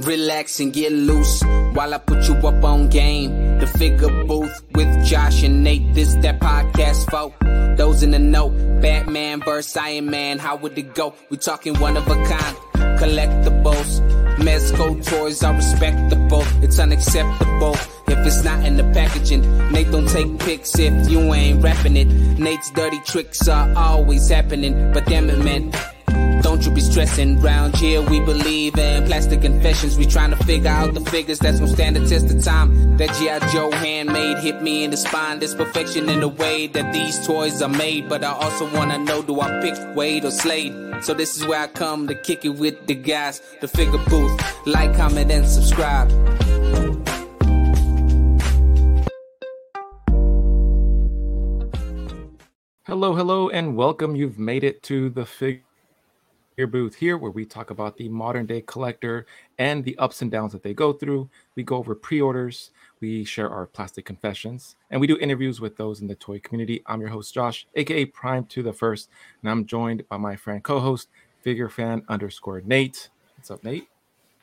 Relax and get loose while I put you up on game. The figure booth with Josh and Nate. This that podcast folk. Those in the know. Batman versus Iron Man. How would it go? We talking one of a kind. Collectibles. Mezco toys are respectable. It's unacceptable if it's not in the packaging. Nate don't take pics if you ain't rapping it. Nate's dirty tricks are always happening. But damn it, man. Don't you be stressing. Round here we believe in plastic confessions. We trying to figure out the figures that's gonna stand the test of time. That G.I. Joe handmade hit me in the spine. There's perfection in the way that these toys are made. But I also wanna know do I pick Wade or Slade? So this is where I come to kick it with the guys. The figure booth. Like, comment, and subscribe. Hello, hello, and welcome. You've made it to the figure booth here where we talk about the modern day collector and the ups and downs that they go through. We go over pre orders, we share our plastic confessions, and we do interviews with those in the toy community. I'm your host, Josh, aka Prime to the First, and I'm joined by my friend co host, figure fan underscore Nate. What's up, Nate?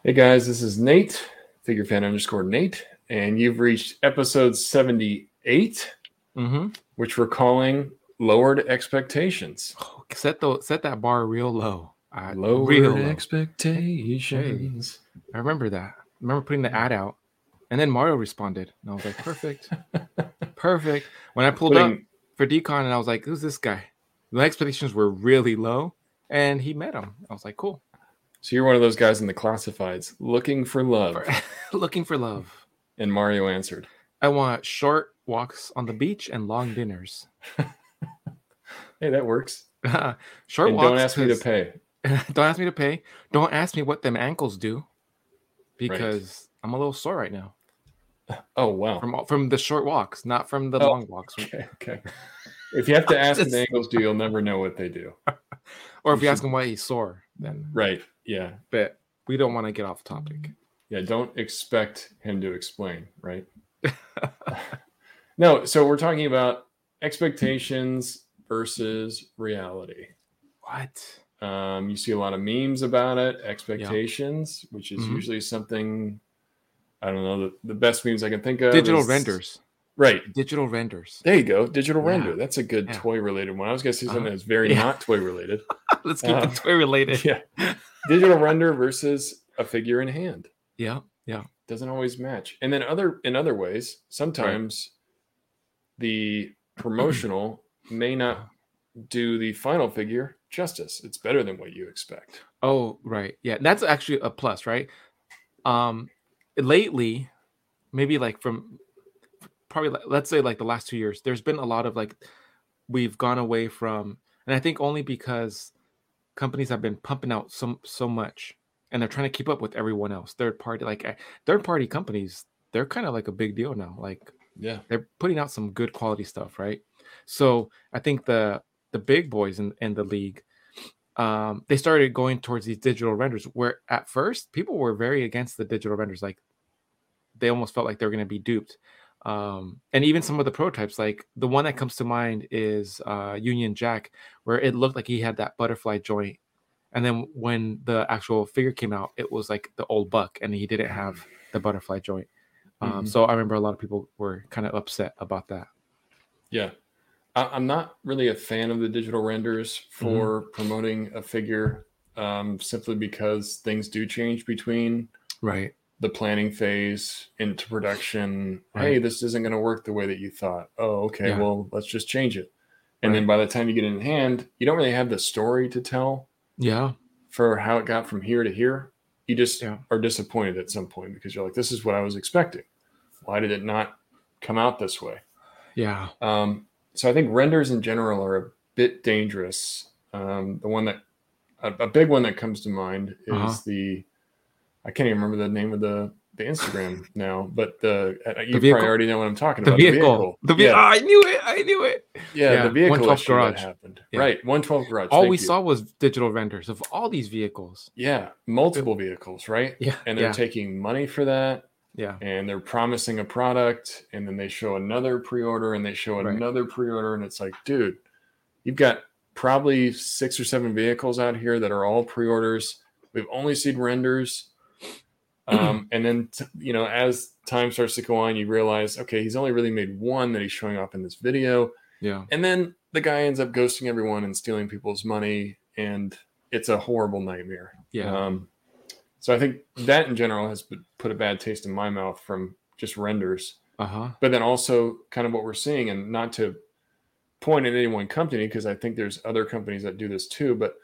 Hey guys, this is Nate, figure fan underscore Nate, and you've reached episode 78, Mm-hmm. which we're calling Lowered Expectations. Oh, set the set that bar real low. Uh, Lowered real low. Expectations. I remember that. I remember putting the ad out, and then Mario responded, and I was like, perfect, perfect. When I pulled up for Decon, and I was like, who's this guy? The expectations were really low, and he met him. I was like, cool. So you're one of those guys in the classifieds looking for love. Looking for love. And Mario answered. I want short walks on the beach and long dinners. Hey, that works. short and walks. don't ask me to pay. don't ask me to pay. Don't ask me what them ankles do, because I'm a little sore right now Oh wow. from from the short walks, not from the Oh. long walks. Okay, okay. If you have to ask Just- the ankles do, you'll never know what they do. Or if you You ask him why he's sore, then Right. Yeah. but we don't want to get off topic. Yeah, don't expect him to explain, right? no, so we're talking about expectations versus reality. What? Um, you see a lot of memes about it, expectations, which is Mhm. usually something I don't know. The, the best memes I can think of Digital is- renders. Right. Digital renders. There you go. Digital Yeah. render. That's a good Yeah. toy related one. I was gonna say something Uh-huh. that's very Yeah. not toy related. Let's keep Uh, it toy related. yeah. Digital render versus a figure in hand. Yeah. Yeah. doesn't always match and then other in other ways sometimes the promotional may not do the final figure justice it's better than what you expect Oh, right. Yeah. That's actually a plus, right? Um lately, maybe like from probably like, let's say like the last two years, there's been a lot of like we've gone away from and I think only because companies have been pumping out so so much and they're trying to keep up with everyone else. Third party like eh, third party companies, they're kind of like a big deal now. Like yeah they're putting out some good quality stuff, right? So I think the the big boys in, in the league, um, they started going towards these digital renders. Where at first people were very against the digital renders, like they almost felt like they were going to be duped. Um, and even some of the prototypes, like the one that comes to mind is uh, Union Jack, where it looked like he had that butterfly joint. And then when the actual figure came out, it was like the old buck, and he didn't have the butterfly joint. Um, Mhm. So I remember a lot of people were kind of upset about that. yeah I, i'm not really a fan of the digital renders for promoting a figure um, simply because things do change between Right. the planning phase into production. Hey, this isn't going to work the way that you thought. Oh, okay. Yeah. Well, let's just change it. And then by the time you get it in hand, you don't really have the story to tell Yeah. for how it got from here to here. You just Yeah. are disappointed at some point because you're like, this is what I was expecting. Why did it not come out this way? Yeah. Um, so I think renders in general are a bit dangerous. Um, the one that a, a big one that comes to mind is Uh-huh. the I can't even remember the name of the the Instagram now, but the uh, you probably already know what I'm talking The about. vehicle. The vehicle. yeah, I knew it. I knew it. yeah, yeah, the vehicle 112 issue that garage. happened. Yeah. Right, 112 garage. All we you. saw was digital renders of all these vehicles. yeah, multiple vehicles, right? Yeah. And they're taking money for that, yeah. and they're promising a product, and then they show another pre-order, and they show Right. another pre-order, and it's like, dude, you've got probably six or seven vehicles out here that are all pre-orders. We've only seen renders. Um, and then, t- you know, as time starts to go on, you realize, okay, he's only really made one that he's showing off in this video. Yeah. And then the guy ends up ghosting everyone and stealing people's money. And it's a horrible nightmare. Yeah. Um, so I think that in general has put- a bad taste in my mouth from just renders. Uh huh. But then also kind of what we're seeing, and not to point at any one company, because I think there's other companies that do this too. But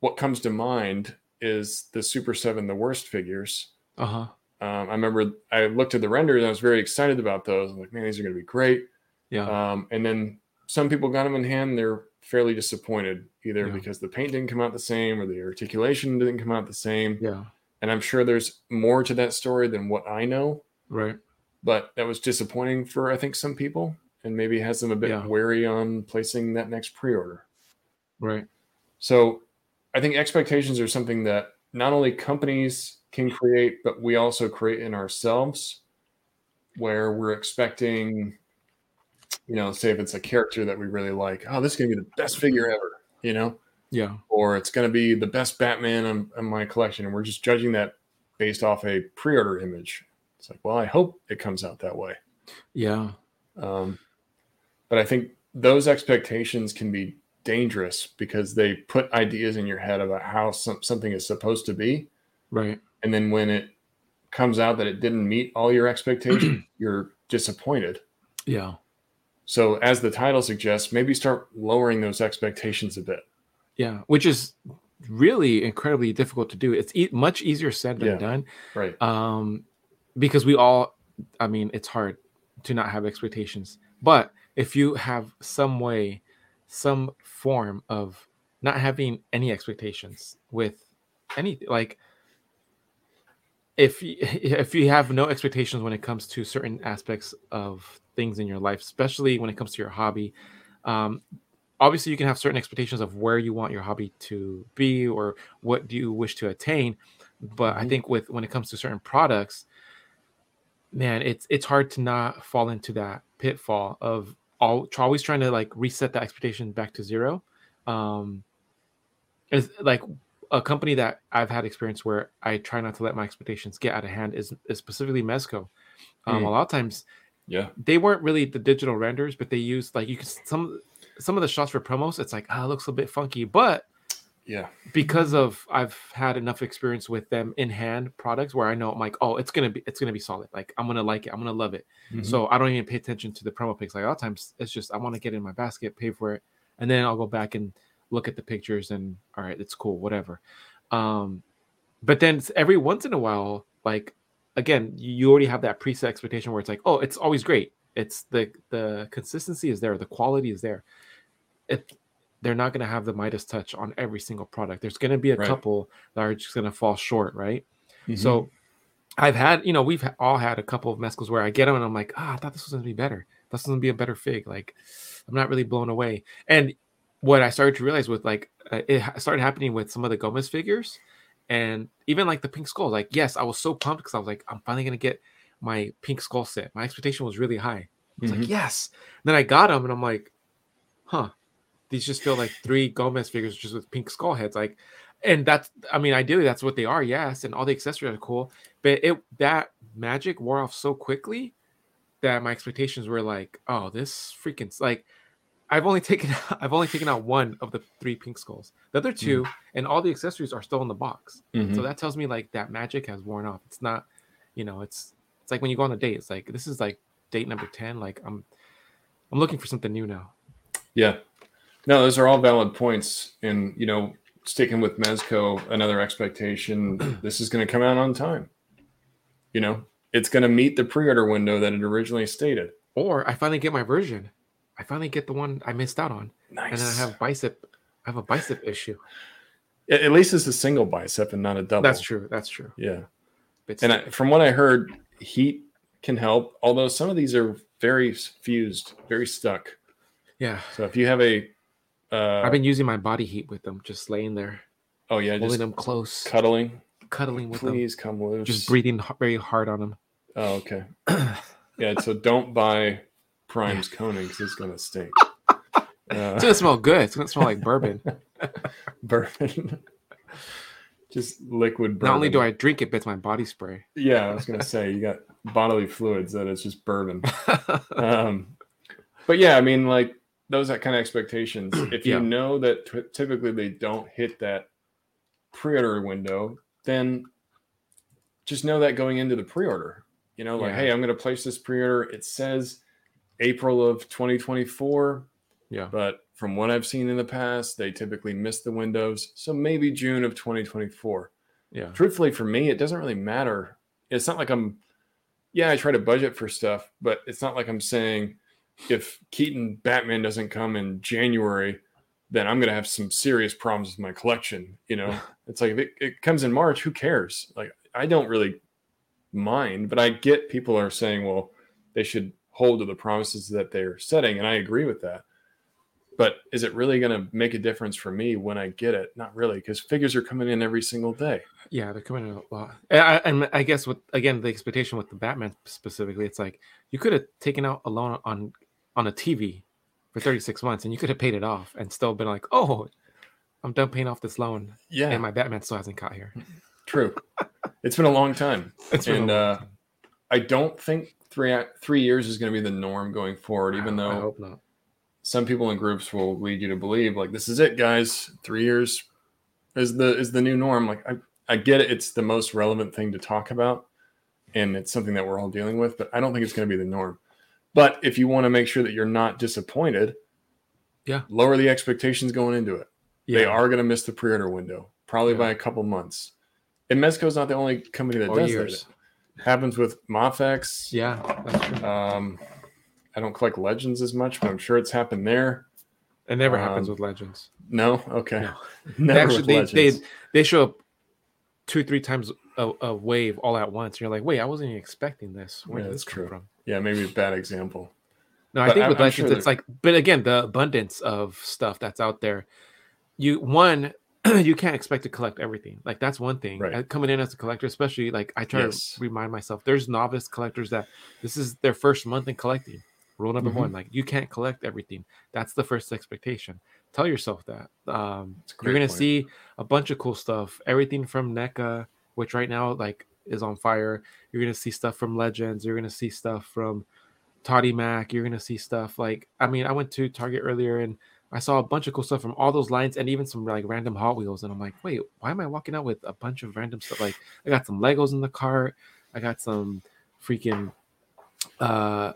what comes to mind is the Super 7, the worst figures. Uh huh. Um, I remember I looked at the renders and I was very excited about those. I'm like, man, these are going to be great. Yeah. Um, and then some people got them in hand. They're fairly disappointed, either Yeah. because the paint didn't come out the same or the articulation didn't come out the same. yeah. And I'm sure there's more to that story than what I know, Right. but that was disappointing for I think some people, and maybe has them a bit Yeah. wary on placing that next pre-order. Right. So I think expectations are something that not only companies can create, but we also create in ourselves, where we're expecting, you know, say if it's a character that we really like, oh, this is going to be the best figure ever, you know, Yeah. or it's going to be the best Batman in, my collection. And we're just judging that based off a pre order image. It's like, well, I hope it comes out that way. Yeah. Um, but I think those expectations can be dangerous because they put ideas in your head about how some, something is supposed to be. Right. And then when it comes out that it didn't meet all your expectations, you're disappointed. Yeah. So, as the title suggests, maybe start lowering those expectations a bit. Yeah. Which is really incredibly difficult to do. It's e- much easier said than Yeah. done. Right. um because we all i mean it's hard to not have expectations but if you have some way some form of not having any expectations with any like if y- if you have no expectations when it comes to certain aspects of things in your life especially when it comes to your hobby um obviously you can have certain expectations of where you want your hobby to be or what do you wish to attain but i Mhm. think with when it comes to certain products man it's it's hard to not fall into that pitfall of all always trying to like reset that expectation back to zero um is like a company that i've had experience where i try not to let my expectations get out of hand is, is specifically mezco um, Mm. a lot of times Yeah. they weren't really the digital renders but they used like you can some some of the shots for promos it's like ah it looks a bit funky but Yeah. because of I've had enough experience with them in hand products where I know I'm like, oh, it's gonna be it's gonna be solid. Like I'm gonna like it, I'm gonna love it. Mhm. So I don't even pay attention to the promo pics. Like a lot of times it's just I want to get in my basket, pay for it, and then I'll go back and look at the pictures and all right, it's cool, whatever. Um, but then every once in a while, like again, you you already have that preset expectation where it's like, oh, it's always great. It's the the consistency is there, the quality is there. It they're not going to have the Midas touch on every single product. There's going to be a Right. couple that are just going to fall short, right? Mhm. So I've had, you know, we've all had a couple of Mezcos where I get them and I'm like, ah, I thought this was going to be better. This was going to be a better fig. Like, I'm not really blown away. And what I started to realize with like, uh, it started happening with some of the Gomez figures and even like the pink skull. Like, yes, I was so pumped because I was like, I'm finally going to get my pink skull set. My expectation was really high. I was Mhm. like, yes. then I got them and I'm like, huh, these just feel like three Gomez figures just with pink skull heads. Like, and that's, I mean, ideally that's what they are, yes. And all the accessories are cool, but it, that magic wore off so quickly that my expectations were like, oh, this freaking, like, I've only taken, I've only taken out one of the three pink skulls. The other 2 and all the accessories are still in the box. Mhm. So that tells me like that magic has worn off. It's not, you know, it's, it's like when you go on a date, it's like, this is like date number 10. Like, I'm, I'm looking for something new now. Yeah. No, those are all valid points. And, you know, sticking with Mezco, another expectation, this is going to come out on time. You know, it's going to meet the pre order window that it originally stated. Or I finally get my version. I finally get the one I missed out on. Nice. And then I have bicep. I have a bicep issue. at, least it's a single bicep and not a double. That's true. That's true. Yeah. But And I, from what I heard, heat can help, although some of these are very fused, very stuck. yeah, So if you have a, uh, I've been using my body heat with them, just laying there, oh yeah, holding just them close, cuddling. cuddling with them. Please come loose. just breathing very hard on them. Oh, okay. Yeah, so don't buy Prime's Koenig because it's gonna stink. It's Uh, gonna smell good. It's gonna smell like bourbon. bourbon. Just liquid. Bourbon. Not only do I drink it, but it's my body spray. Yeah, I was gonna say you got bodily fluids that it's just bourbon. um, but yeah, I mean, like those that kind of expectations. If you Yeah. know that t- typically they don't hit that pre-order window, then just know that going into the pre-order. You know, like, Yeah. hey, I'm going to place this pre-order. It says April of 2024, yeah. but from what I've seen in the past, they typically miss the windows. So maybe June of 2024 Yeah. truthfully for me it doesn't really matter it's not like i'm yeah i try to budget for stuff but it's not like i'm saying if keaton batman doesn't come in january then i'm going to have some serious problems with my collection you know? It's like if it, it comes in march who cares? Like i don't really mind but i get people are saying well they should hold to the promises that they're setting and i agree with that. But is it really going to make a difference for me when i get it? Not really because figures are coming in every single day. Yeah, they're coming in a lot. And I, and I guess with again the expectation with the Batman specifically, it's like you could have taken out a loan on on a TV for 36 months and you could have paid it off and still been like, oh, I'm done paying off this loan yeah and my Batman still hasn't got here. True. It's been a long time. It's been and uh, time. I don't think three three years is going to be the norm going forward. Even I though hope not. some people in groups will lead you to believe like this is it, guys. Three years is the is the new norm. Like I I get it. It's the most relevant thing to talk about, and it's something that we're all dealing with. But I don't think it's going to be the norm. But if you want to make sure that you're not disappointed, Yeah. lower the expectations going into it they are going to miss the pre-order window probably Yeah. by a couple months. And Mezco's not the only company that Or does years. that. Happens with Mafex. Yeah. Um, I don't collect Legends as much, but I'm sure it's happened there. It never happens um, with Legends. No, okay. No. Never They actually, with they, they Legends. they show up two, three times a, a wave all at once. And you're like, wait, I wasn't even expecting this. Where Yeah, did that's this come true. from? Yeah, maybe a bad example. No, I think I'm- with Legends, sure it's like, but again, the abundance of stuff that's out there. You one, you can't expect to collect everything. Like that's one thing. Right. Uh, Coming in as a collector, especially like I try Yes. to remind myself, there's novice collectors that this is their first month in collecting. Rule number Mhm. one, like you can't collect everything. That's the first expectation. Tell yourself that. Um, you're gonna point. see a bunch of cool stuff. Everything from NECA, which right now like is on fire. You're gonna see stuff from Legends. You're gonna see stuff from Toddy Mac. You're gonna see stuff like I mean, I went to Target earlier and I saw a bunch of cool stuff from all those lines and even some like random Hot Wheels. And I'm like, wait, why am I walking out with a bunch of random stuff? Like I got some Legos in the cart. I got some freaking uh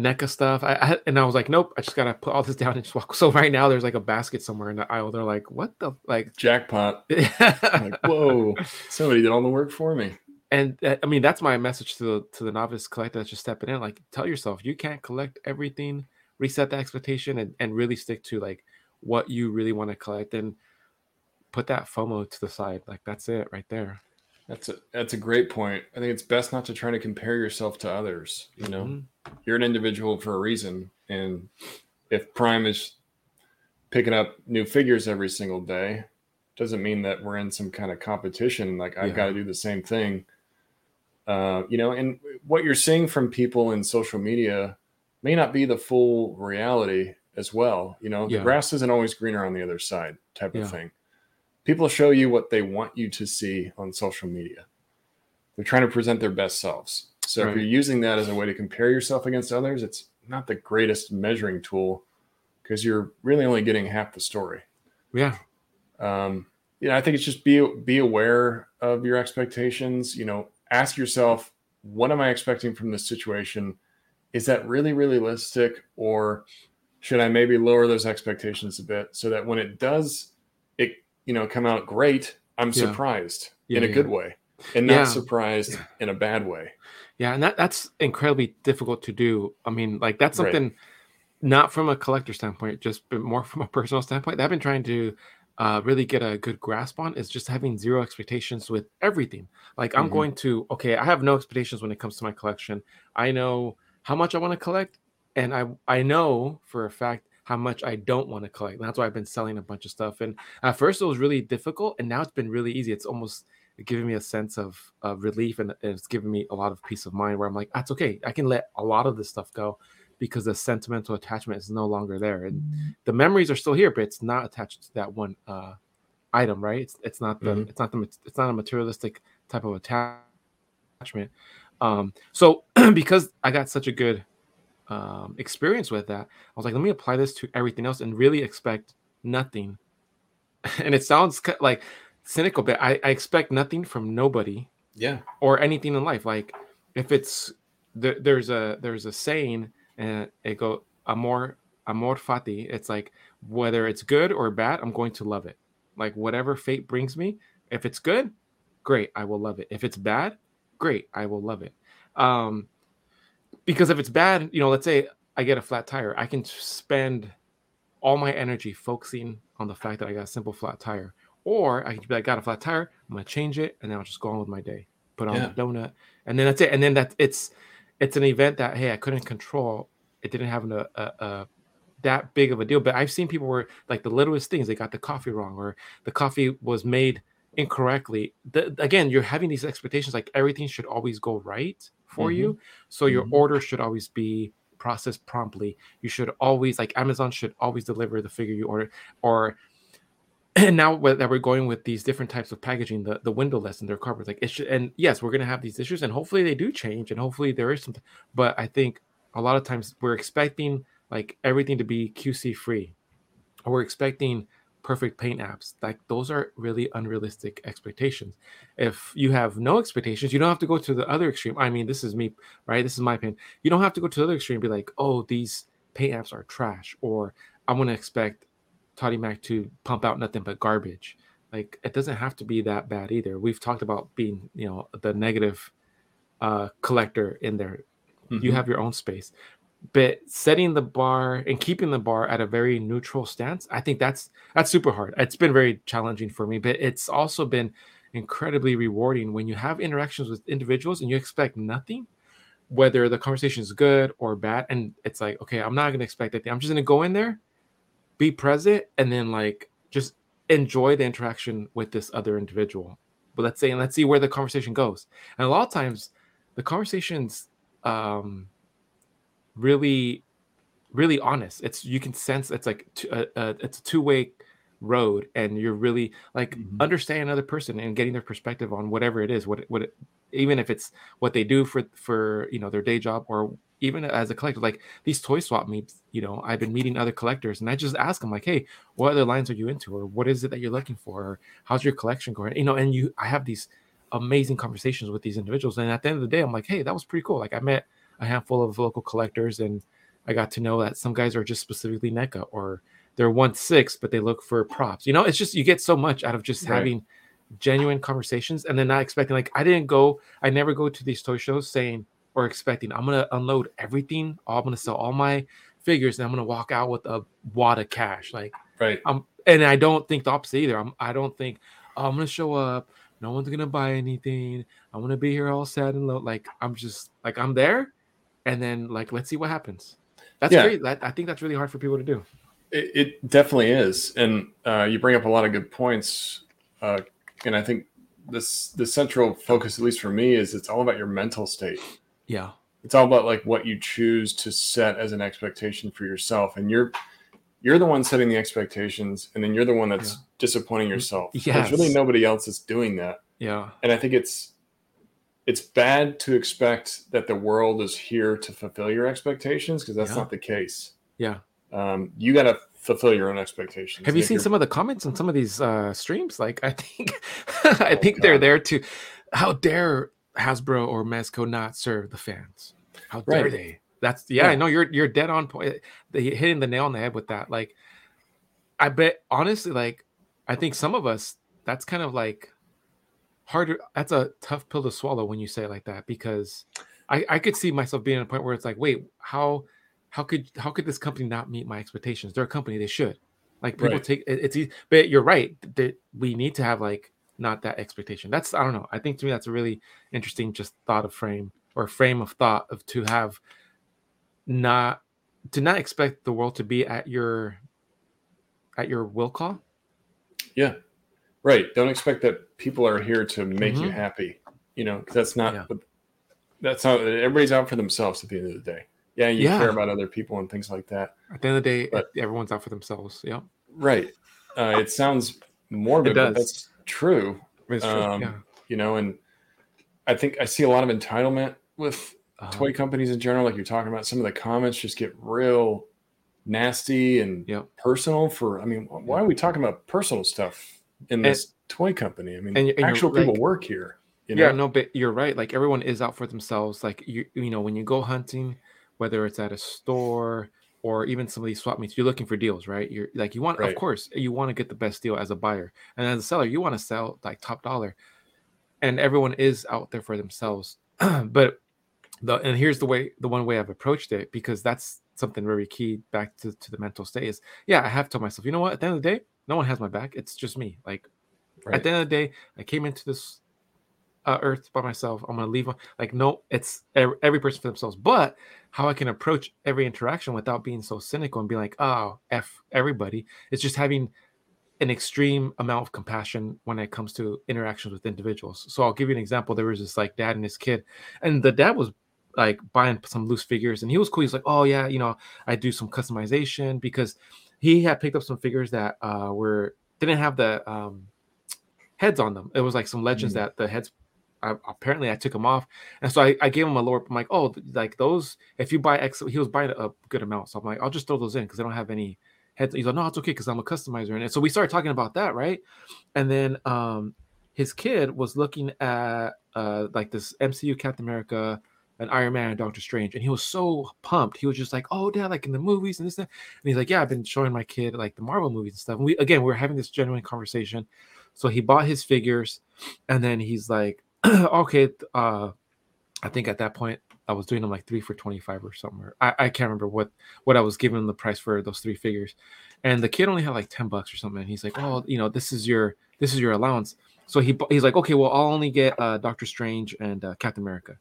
NECA stuff. I, I and I was like, nope, I just gotta put all this down and just walk. So right now there's like a basket somewhere in the aisle. They're like, what the like Jackpot. Like, whoa, somebody did all the work for me. and uh, I mean that's my message to the to the novice collector that's just stepping in. Like, tell yourself you can't collect everything. Reset the expectation and, and really stick to like what you really want to collect and put that FOMO to the side. Like that's it right there. That's a that's a great point. I think it's best not to try to compare yourself to others. You know, Mhm. you're an individual for a reason, and if Prime is picking up new figures every single day, doesn't mean that we're in some kind of competition. Like I've Yeah. got to do the same thing. Uh, you know, and what you're seeing from people in social media may not be the full reality as well. You know, Yeah. the grass isn't always greener on the other side, type Yeah. of thing. People show you what they want you to see on social media. They're trying to present their best selves. So Right. if you're using that as a way to compare yourself against others, it's not the greatest measuring tool because you're really only getting half the story. Yeah. Um, you know, I think it's just be be aware of your expectations. You know, ask yourself, what am I expecting from this situation? Is that really realistic, or should I maybe lower those expectations a bit so that when it does, it you know come out great, I'm Yeah. surprised Yeah, in a good way, and not surprised in a bad way. Yeah, and that that's incredibly difficult to do. I mean, like that's Right. something not from a collector standpoint, just but more from a personal standpoint. That I've been trying to uh, really get a good grasp on is just having zero expectations with everything. Like I'm Mhm. going to okay, I have no expectations when it comes to my collection. I know how much I want to collect, and I I know for a fact how much I don't want to collect. And that's why I've been selling a bunch of stuff. And at first it was really difficult, and now it's been really easy. It's almost giving me a sense of, of relief and it's given me a lot of peace of mind where I'm like, that's okay. I can let a lot of this stuff go because the sentimental attachment is no longer there. And the memories are still here, but it's not attached to that one uh item, right? It's it's not the Mhm. it's not the it's not a materialistic type of attachment. Um, so because I got such a good um, experience with that, I was like, let me apply this to everything else and really expect nothing. and it sounds like cynical, but I, I expect nothing from nobody Yeah. or anything in life. Like if it's there, there's a there's a saying and it go amor amor fati. It's like whether it's good or bad, I'm going to love it. Like whatever fate brings me, if it's good, great, I will love it. If it's bad, great, I will love it. Um, because if it's bad, you know, let's say I get a flat tire, I can spend all my energy focusing on the fact that I got a simple flat tire. Or I can be like, got a flat tire, I'm gonna change it, and then I'll just go on with my day. Put on Yeah. the donut, and then that's it. And then that it's it's an event that hey, I couldn't control. It didn't have a, a, a that big of a deal. But I've seen people where like the littlest things, they got the coffee wrong, or the coffee was made incorrectly. The, again, you're having these expectations like everything should always go right for you. So your Mhm. order should always be processed promptly. You should always like Amazon should always deliver the figure you order. Or and now that we're going with these different types of packaging, the the windowless and their cardboard, like it should. And yes, we're gonna have these issues, and hopefully they do change, and hopefully there is some. But I think a lot of times we're expecting like everything to be QC free, or we're expecting perfect paint apps. Like those are really unrealistic expectations. If you have no expectations, you don't have to go to the other extreme. I mean, this is me, right? This is my opinion. You don't have to go to the other extreme and be like, oh, these paint apps are trash, or I'm gonna expect Toddy Mac to pump out nothing but garbage. Like it doesn't have to be that bad either. We've talked about being, you know, the negative uh collector in there. You Mhm. have your own space. But setting the bar and keeping the bar at a very neutral stance, I think that's that's super hard. It's been very challenging for me, but it's also been incredibly rewarding when you have interactions with individuals and you expect nothing, whether the conversation is good or bad. And it's like, okay, I'm not gonna expect anything. I'm just gonna go in there, be present, and then like just enjoy the interaction with this other individual. But let's say and let's see where the conversation goes. And a lot of times the conversations um really really honest. It's you can sense it's like t- uh, uh, it's a two-way road and you're really like Mhm. understanding another person and getting their perspective on whatever it is what it- what it, even if it's what they do for for you know their day job or even as a collector like these toy swap meets you know i've been meeting other collectors and i just ask them like hey what other lines are you into? Or what is it that you're looking for? Or how's your collection going? You know and you i have these amazing conversations with these individuals and at the end of the day i'm like hey that was pretty cool. Like i met a handful of local collectors and i got to know that some guys are just specifically NECA or they're one six but they look for props. You know it's just you get so much out of just Right. having genuine conversations and then not expecting like i didn't go i never go to these toy shows saying or expecting i'm gonna unload everything. I'm gonna sell all my figures and i'm gonna walk out with a wad of cash. Like Right. um and i don't think the opposite either. I'm i don't think oh, i'm gonna show up. No one's gonna buy anything. I'm gonna be here all sad and low like i'm just like i'm there and then like let's see what happens that's Yeah. great i think that's really hard for people to do It, it definitely is, and uh, you bring up a lot of good points. Uh, and I think this the central focus, at least for me, is it's all about your mental state. yeah It's all about like what you choose to set as an expectation for yourself, and you're you're the one setting the expectations, and then you're the one that's Yeah. disappointing yourself. Yes. There's really nobody else that's doing that, yeah and I think it's it's bad to expect that the world is here to fulfill your expectations because that's Yeah. not the case. yeah Um, you got to fulfill your own expectations. Have you seen you're- some of the comments on some of these uh, streams? Like, I think, I Oh, think they're there to, how dare Hasbro or Mezco not serve the fans? How dare Right. they? That's yeah, I know you're you're dead on point. They hitting the nail on the head with that. Like, I bet honestly, like, I think some of us that's kind of like harder. That's a tough pill to swallow when you say it like that because I I could see myself being at a point where it's like, wait, how how could how could this company not meet my expectations? They're a company, they should. Like people Right. take it, it's easy, but you're right that we need to have like not that expectation. That's I don't know. I think to me that's a really interesting just thought of frame or frame of thought of to have not to not expect the world to be at your at your will call. Yeah. Right. Don't expect that people are here to make you Mhm. happy. You know, that's not Yeah. that's not everybody's out for themselves at the end of the day. Yeah, you Yeah. care about other people and things like that. At the end of the day, But- everyone's out for themselves. Yeah. Right. Uh, it sounds morbid, but does. that's true. It's true. Um, yeah. You know, and I think I see a lot of entitlement with Uh-huh. toy companies in general. Like you're talking about, some of the comments just get real nasty and Yep. personal. For I mean, why are we talking about personal stuff in this toy company? I mean, and and actual people like- work here. You know? Yeah, no, but you're right. Like everyone is out for themselves. Like you, you know, when you go hunting, whether it's at a store or even some of these swap meets, you're looking for deals, right? You're like you want, Right. of course, you want to get the best deal as a buyer, and as a seller, you want to sell like top dollar. And everyone is out there for themselves. but the and here's the way, the one way I've approached it because that's something very key back to, to the mental state is yeah, I have told myself, you know what, at the end of the day, no one has my back. It's just me. Like Right. at the end of the day, I came into this uh, earth by myself. I'm gonna leave. Like, no, it's every, every person for themselves. But how I can approach every interaction without being so cynical and be like, oh, f everybody. It's just having an extreme amount of compassion when it comes to interactions with individuals. So I'll give you an example. There was this like dad and his kid, and the dad was like buying some loose figures, and he was cool. He's like, oh yeah, you know, I do some customization because he had picked up some figures that uh were didn't have the um heads on them. It was like some legends Mm. that the heads. I, apparently, I took them off, and so I, I gave him a lower. I'm like, oh, like those. If you buy X, he was buying a good amount, so I'm like, I'll just throw those in because I don't have any heads. He's like, no, it's okay because I'm a customizer, and so we started talking about that, right? And then um, his kid was looking at uh like this MCU Captain America, an Iron Man, and Doctor Strange, and he was so pumped. He was just like, oh, dad, like in the movies and this, that. and he's like, yeah, I've been showing my kid like the Marvel movies and stuff. And we again, we were having this genuine conversation. So he bought his figures, and then he's like, okay, uh, I think at that point I was doing them like three for twenty five or. Or I, I can't remember what what I was giving the price for those three figures, and the kid only had like ten bucks or something. And he's like, oh, you know, this is your this is your allowance. So he he's like, okay, well, I'll only get uh, Doctor Strange and uh, Captain America.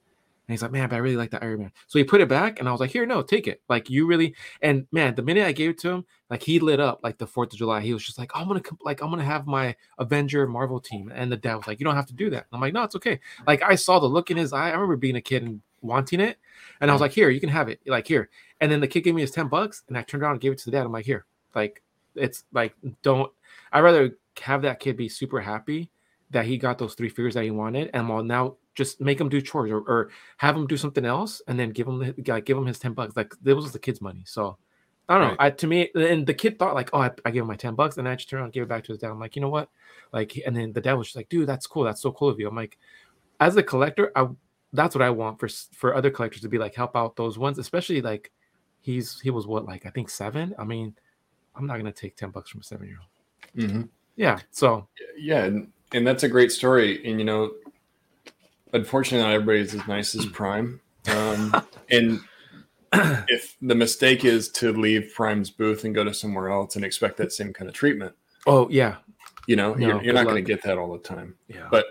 And he's like, man, but I really like the Iron Man. So he put it back, and I was like, here, no, take it. Like you really, and man, the minute I gave it to him, like he lit up like the Fourth of July. He was just like, I'm gonna like I'm gonna have my Avenger Marvel team. And the dad was like, you don't have to do that. And I'm like, no, it's okay. Like I saw the look in his eye. I remember being a kid and wanting it, and I was like, here, you can have it. Like here. And then the kid gave me his ten bucks, and I turned around and gave it to the dad. I'm like, here, like it's like don't. I'd rather have that kid be super happy that he got those three figures that he wanted, and while now just make him do chores or, or have him do something else, and then give him the, like, give him his ten bucks. Like that was the kid's money. So I don't know. Right. I to me, and the kid thought like, oh, I, I gave him my ten bucks, and I just turned around and gave it back to his dad. I'm like, you know what? Like, and then the dad was just like, dude, that's cool. That's so cool of you. I'm like, as a collector, I that's what I want for for other collectors to be like, help out those ones, especially like he's he was what like I think seven. I mean, I'm not gonna take ten bucks from a seven year old. Mhm. Yeah. So Yeah, and, and that's a great story. And you know, unfortunately, not everybody's as nice as Prime. Um, and if the mistake is to leave Prime's booth and go to somewhere else and expect that same kind of treatment, oh yeah you know, No, you're, you're not going to get that all the time. yeah But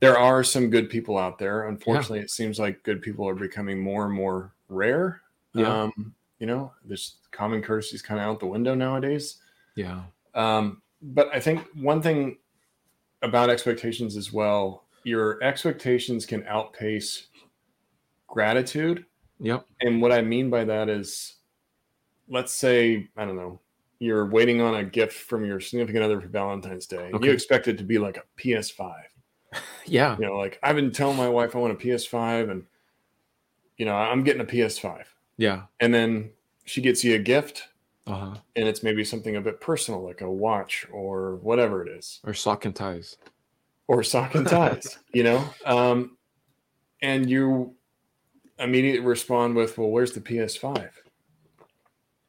there are some good people out there. Unfortunately, it seems like good people are becoming more and more rare. Yeah. Um, you know, there's common courtesies kind of out the window nowadays. yeah Um, but I think one thing about expectations as well, your expectations can outpace gratitude. yep And what I mean by that is, let's say, I don't know, you're waiting on a gift from your significant other for Valentine's Day. and You expect it to be like a PS5. yeah You know, like I've been telling my wife I want a PS5 and, you know, I'm getting a PS5. yeah And then she gets you a gift uh-huh and it's maybe something a bit personal, like a watch or whatever it is. or sock and ties or sock and ties, you know? Um, and you immediately respond with, well, where's the PS5?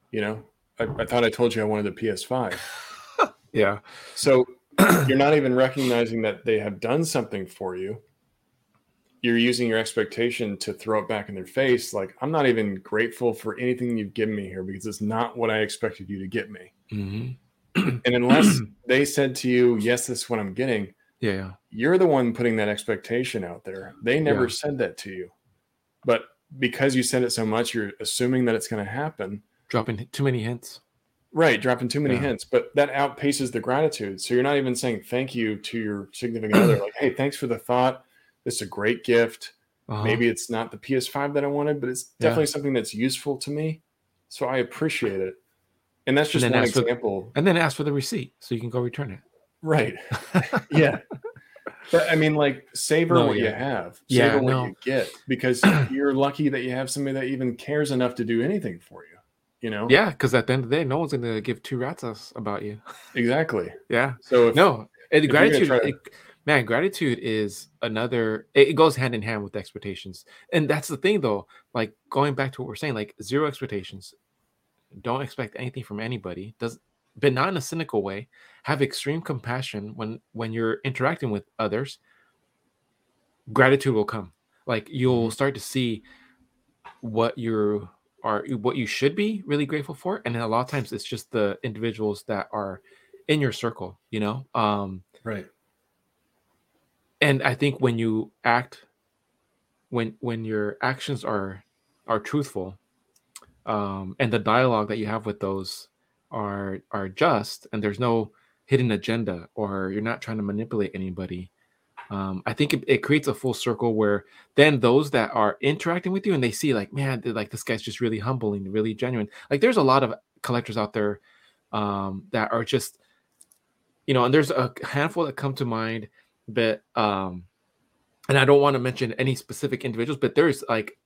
You know, I, I thought I told you I wanted the PS5. yeah So you're not even recognizing that they have done something for you. You're using your expectation to throw it back in their face. Like, I'm not even grateful for anything you've given me here because it's not what I expected you to get me. hmm And unless they said to you, yes, this is what I'm getting, yeah yeah you're the one putting that expectation out there. They never Yeah. said that to you. But because you said it so much, you're assuming that it's going to happen. dropping too many hints Right, dropping too many Yeah. hints, but that outpaces the gratitude. So you're not even saying thank you to your significant other, like, hey, thanks for the thought. This is a great gift. Uh-huh. Maybe it's not the PS5 that I wanted, but it's Yeah. definitely something that's useful to me. So I appreciate it. And that's just then one example. and then ask for the receipt so you can go return it Right. yeah. But I mean, like, savor No, what you have. Yeah, Savor what no. you get because you're lucky that you have somebody that even cares enough to do anything for you. You know? Yeah, because at the end of the day, no one's gonna give two rats ass about you. Exactly. Yeah. So if, No, and you're gratitude, to- it- man, gratitude is another. It, it goes hand in hand with expectations, and that's the thing, though. Like going back to what we're saying, like zero expectations. Don't expect anything from anybody. Does, but not in a cynical way. Have extreme compassion when when you're interacting with others. Gratitude will come. Like you'll Mm-hmm. start to see what you are, what you should be really grateful for, and then a lot of times it's just the individuals that are in your circle. You know. Um, right. and i think when you act when when your actions are are truthful um and the dialogue that you have with those are are just and there's no hidden agenda or you're not trying to manipulate anybody um i think it, it creates a full circle where then those that are interacting with you and they see like man like this guy's just really humble and really genuine. Like there's a lot of collectors out there um that are just you know and there's a handful that come to mind but um and i don't want to mention any specific individuals but there's like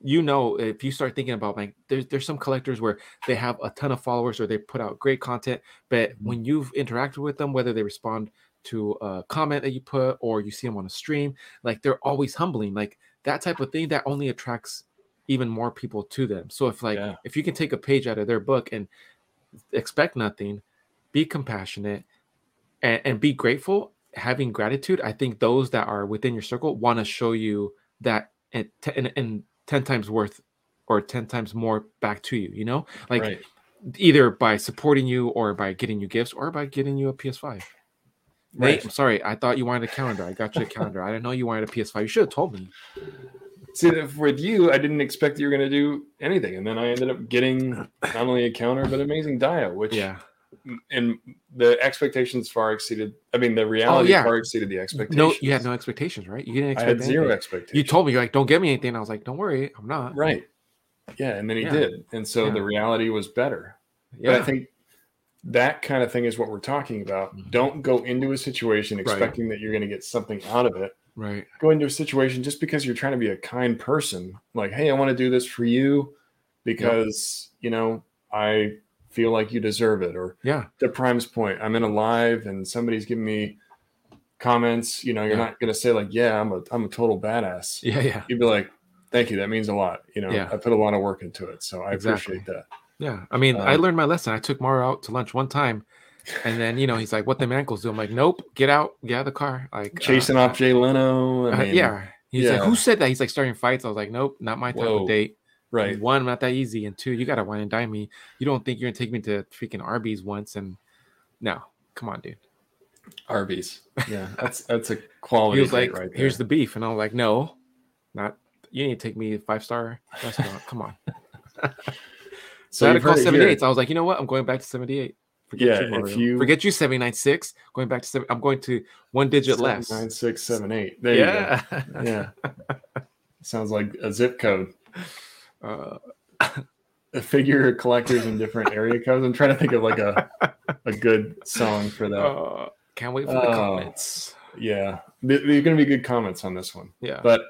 you know if you start thinking about like there's there's some collectors where they have a ton of followers or they put out great content but Mhm. when you've interacted with them whether they respond to a comment that you put or you see them on a stream like they're always humbling like that type of thing that only attracts even more people to them so if like Yeah. if you can take a page out of their book and expect nothing be compassionate and, and be grateful having gratitude i think those that are within your circle want to show you that and, and, and 10 times worth or 10 times more back to you you know? Like right. either by supporting you or by getting you gifts or by getting you a ps5 Nate, Right. i'm sorry i thought you wanted a calendar. I got you a calendar. I didn't know you wanted a ps5 you should have told me. See, with you, I didn't expect you were going to do anything, and then I ended up getting not only a counter but amazing dia, which yeah and the expectations far exceeded. I mean, the reality yeah. far exceeded the expectations. no you had no expectations right you didn't I expect had zero expectations. you told me you're like don't get me anything i was like don't worry i'm not right. Yeah, and then he Yeah. did, and so Yeah. the reality was better. yeah But I think that kind of thing is what we're talking about. Mhm. Don't go into a situation Right. expecting that you're going to get something out of it. right Go into a situation just because you're trying to be a kind person. Like, hey, I want to do this for you because, you know, I feel like you deserve it. Or yeah to Prime's point, I'm in a live and somebody's giving me comments. You know, you're Yeah. not going to say, like, yeah, I'm a, I'm a total badass. yeah yeah You'd be like, thank you. That means a lot. You know, Yeah. I put a lot of work into it. So I Exactly. appreciate that. Yeah, I mean, I Um, learned my lesson. I took Mario out to lunch one time, and then you know he's like, "What them ankles do?" I'm like, "Nope, get out, get out of the car." Like uh, Chasing off Jay Leno. I uh, yeah. He's like, "Who said that?" He's like starting fights. I was like, "Nope, not my type Whoa. of date." Right. One, I'm not that easy, and two, you gotta wine and dine me. You don't think you're gonna take me to freaking Arby's once? And no, come on, dude. Arby's. Yeah. That's, that's a quality He was like, right there. "Here's the beef," and I'm like, "No, not. You need to take me to five star restaurant. Come on." So I had to call heard it seventy here. eight. So I was like, you know what? I'm going back to seventy eight. Forget Yeah, you, if you- forget you seventy nine six. Going back to seven. I'm going to one digit less. Nine, six, seven, eight. There yeah. you go. Yeah. Sounds like a zip code. Uh, A figure collectors in different area codes. I'm trying to think of like a a good song for that. uh, can't wait for the Oh. comments. Yeah. There's going to be good comments on this one. Yeah. But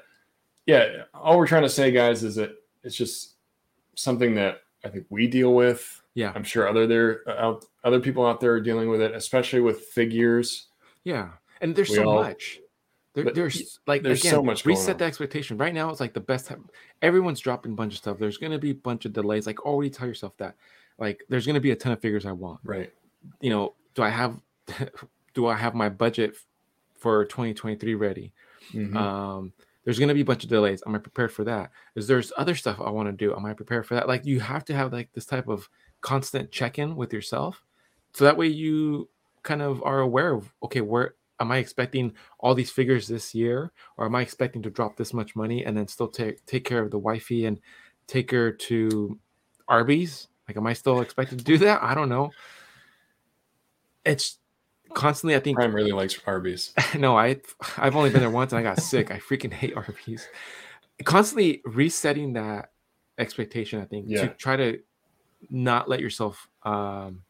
yeah, all we're trying to say, guys, is that it's just something that I think we deal with. yeah. I'm sure other there out other people out there are dealing with it, especially with figures. Yeah. And there's We so all- much. There, there's like there's again, so much reset the expectation. Right now, it's like the best time. Everyone's dropping a bunch of stuff. There's gonna be a bunch of delays. Like already tell yourself that. Like there's gonna be a ton of figures I want. Right. you know, do I have do I have my budget for 2023 ready? Mhm. Um, there's gonna be a bunch of delays. Am I prepared for that? Is there's other stuff I want to do? Am I prepared for that? Like you have to have like this type of constant check-in with yourself. So that way you kind of are aware of okay, where am I expecting all these figures this year? Or am I expecting to drop this much money and then still take take care of the wifey and take her to Arby's? Like, am I still expected to do that? I don't know. It's constantly, I think, Prime really likes Arby's. no, I I've only been there once and I got sick. I freaking hate Arby's. Constantly resetting that expectation, I think, Yeah. to try to not let yourself um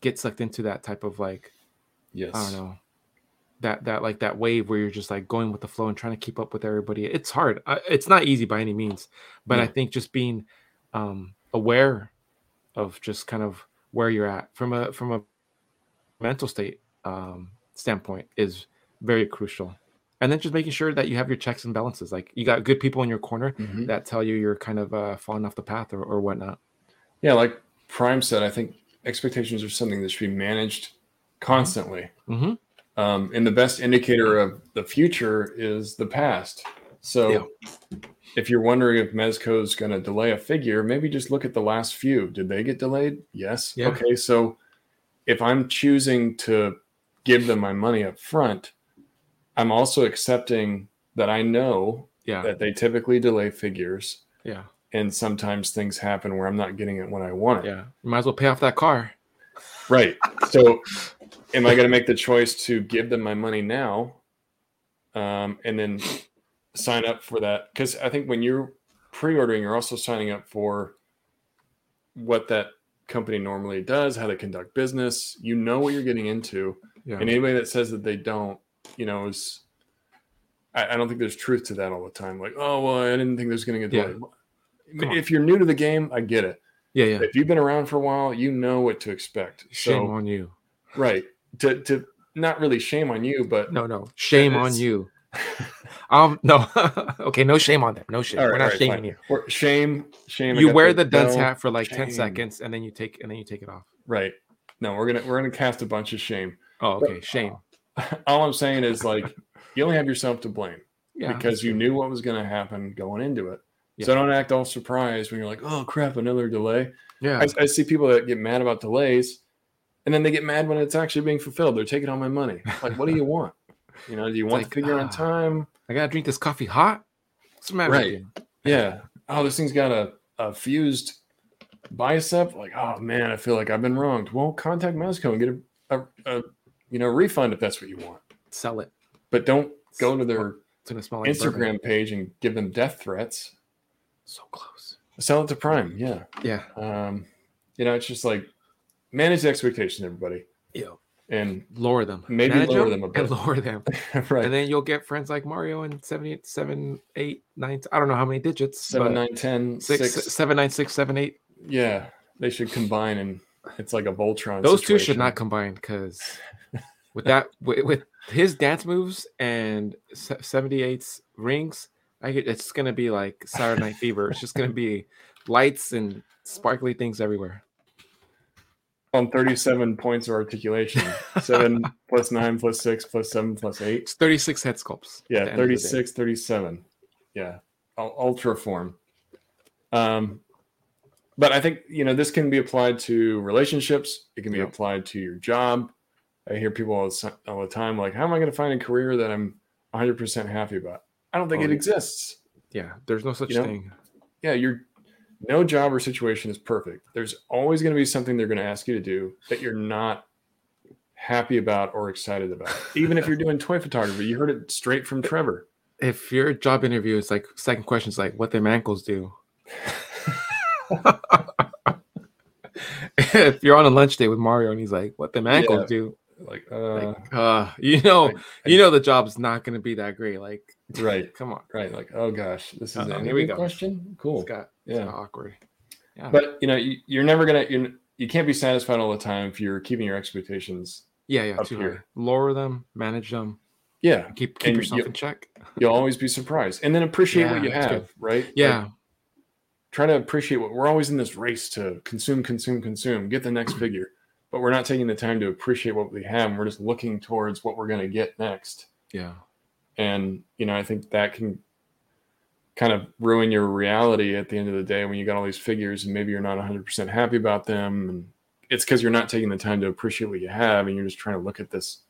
get sucked into that type of like Yes. I don't know that that like that wave where you're just like going with the flow and trying to keep up with everybody. It's hard. I, it's not easy by any means, but I think just being um, aware of just kind of where you're at from a from a mental state um, standpoint is very crucial. And then just making sure that you have your checks and balances. Like you got good people in your corner Mhm. that tell you you're kind of uh, falling off the path or, or whatnot. Yeah, like Prime said, I think expectations are something that should be managed constantly. Mm-hmm. Um, and the best indicator of the future is the past. So if you're wondering if Mezco is going to delay a figure, maybe just look at the last few. Did they get delayed? Yes. Yeah. Okay. So if I'm choosing to give them my money up front, I'm also accepting that I know Yeah. that they typically delay figures. Yeah. And sometimes things happen where I'm not getting it when I want it. Yeah. You might as well pay off that car. Right. So, am I going to make the choice to give them my money now, um, and then sign up for that? Because I think when you're pre-ordering, you're also signing up for what that company normally does, how they conduct business. You know what you're getting into, Yeah. and anybody that says that they don't, you know, is I, I don't think there's truth to that all the time. Like, oh well, I didn't think there's going to get Yeah. delayed. If you're new to the game, I get it. yeah. Yeah. If you've been around for a while, you know what to expect. Shame so, on you. right to to not really shame on you but No, no. Shame on you. Um, no. okay, no shame on them. No shame. all right, We're not right, shaming fine. you. Or shame shame You wear the dunce no, hat for like 10 seconds and then you take and then you take it off. right no we're gonna we're gonna cast a bunch of shame Oh, okay. Shame. all i'm saying is like you only have yourself to blame Yeah. because you knew what was going to happen going into it so don't act all surprised when you're like oh crap another delay Yeah. I, I see people that get mad about delays and then they get mad when it's actually being fulfilled they're taking all my money like what do you want you know do you want like, the figure on ah. time I gotta drink this coffee hot. What's the matter Right. Yeah. Oh, this thing's got a, a fused bicep. Like, oh man, I feel like I've been wronged. Well, contact Mezco and get a, a, a you know refund if that's what you want. Sell it. But don't go to their It's like Instagram bourbon. page and give them death threats. So close. Sell it to Prime. Yeah. Yeah. Um, you know, it's just like manage the expectation, everybody, Yeah. and Lower them. Maybe Manage lower them a bit. and lower them. right. And then you'll get friends like Mario and seven, eight, seven, eight, nine. I don't know how many digits. Seven, but nine, ten, six, six. seven, nine, six, seven, eight. Yeah, they should combine, and it's like a Voltron. Those two should not combine because with that with, with his dance moves and 78's rings, I get it's gonna be like Saturday Night Fever. It's just gonna be lights and sparkly things everywhere. On 37 points of articulation. Seven plus nine plus six plus seven plus eight. It's 36 head sculpts. Yeah, end of the day. 36, 37. Yeah, ultra form. Um, but I think you know this can be applied to relationships. It can be Yep. applied to your job. I hear people all the, all the time like, "How am I going to find a career that I'm 100 percent happy about?" I don't think Oh, it yeah. exists. Yeah, there's no such You know? thing. Yeah, your no job or situation is perfect. There's always going to be something they're going to ask you to do that you're not happy about or excited about. Even if you're doing toy photography, you heard it straight from Trevor. If your job interview is like second question is like what them ankles do. if you're on a lunch date with Mario and he's like, what them ankles Yeah. do, Like, uh, like, uh, you know, I- I- you know the job's not gonna be that great. Like, right, come on, right. Like, oh gosh, this is an here we go. question. Cool. it's got it's Yeah. awkward. Yeah, But you know, you, you're never gonna you're, you can't be satisfied all the time if you're keeping your expectations. yeah, yeah, up here. high. Lower them, manage them, Yeah, keep keep And yourself you- in check. you'll always be surprised, and then appreciate what you have. good. Right? Like, Yeah, try to appreciate what we're always in this race to consume, consume, consume, get the next figure, but we're not taking the time to appreciate what we have. And we're just looking towards what we're going to get next. yeah, And, you know, I think that can kind of ruin your reality at the end of the day when you got all these figures and maybe you're not 100% happy about them. And it's because you're not taking the time to appreciate what you have and you're just trying to look at this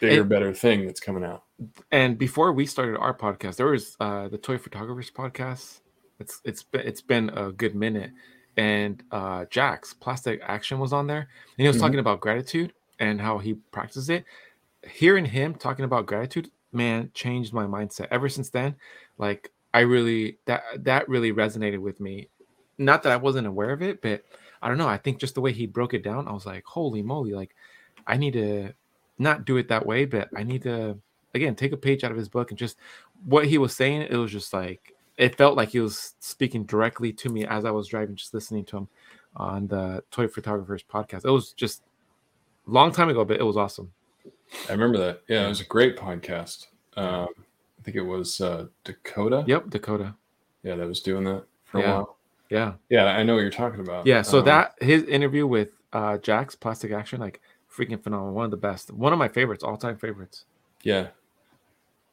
bigger, And- better thing that's coming out. and before we started our podcast, there was uh the Toy Photographers podcast. It's it's been it's been a good minute, and uh Jax Plastic Action was on there, and he was Mhm. talking about gratitude and how he practices it. Hearing him talking about gratitude, man, changed my mindset. Ever since then, like I really that that really resonated with me. Not that I wasn't aware of it, but I don't know. I think just the way he broke it down, I was like, holy moly! Like I need to not do it that way, but I need to again take a page out of his book and just what he was saying. It was just like it felt like he was speaking directly to me as I was driving, just listening to him on the Toy Photographers podcast. It was just a long time ago, but it was awesome. I remember that. Yeah, it was a great podcast. Um, I think it was uh, Dakota. Yep, Dakota. Yeah, that was doing that for Yeah. a while. Yeah, Yeah, I know what you're talking about. yeah. So Um, that his interview with uh Jax Plastic Action, like freaking phenomenal. One of the best. One of my favorites, all time favorites. Yeah.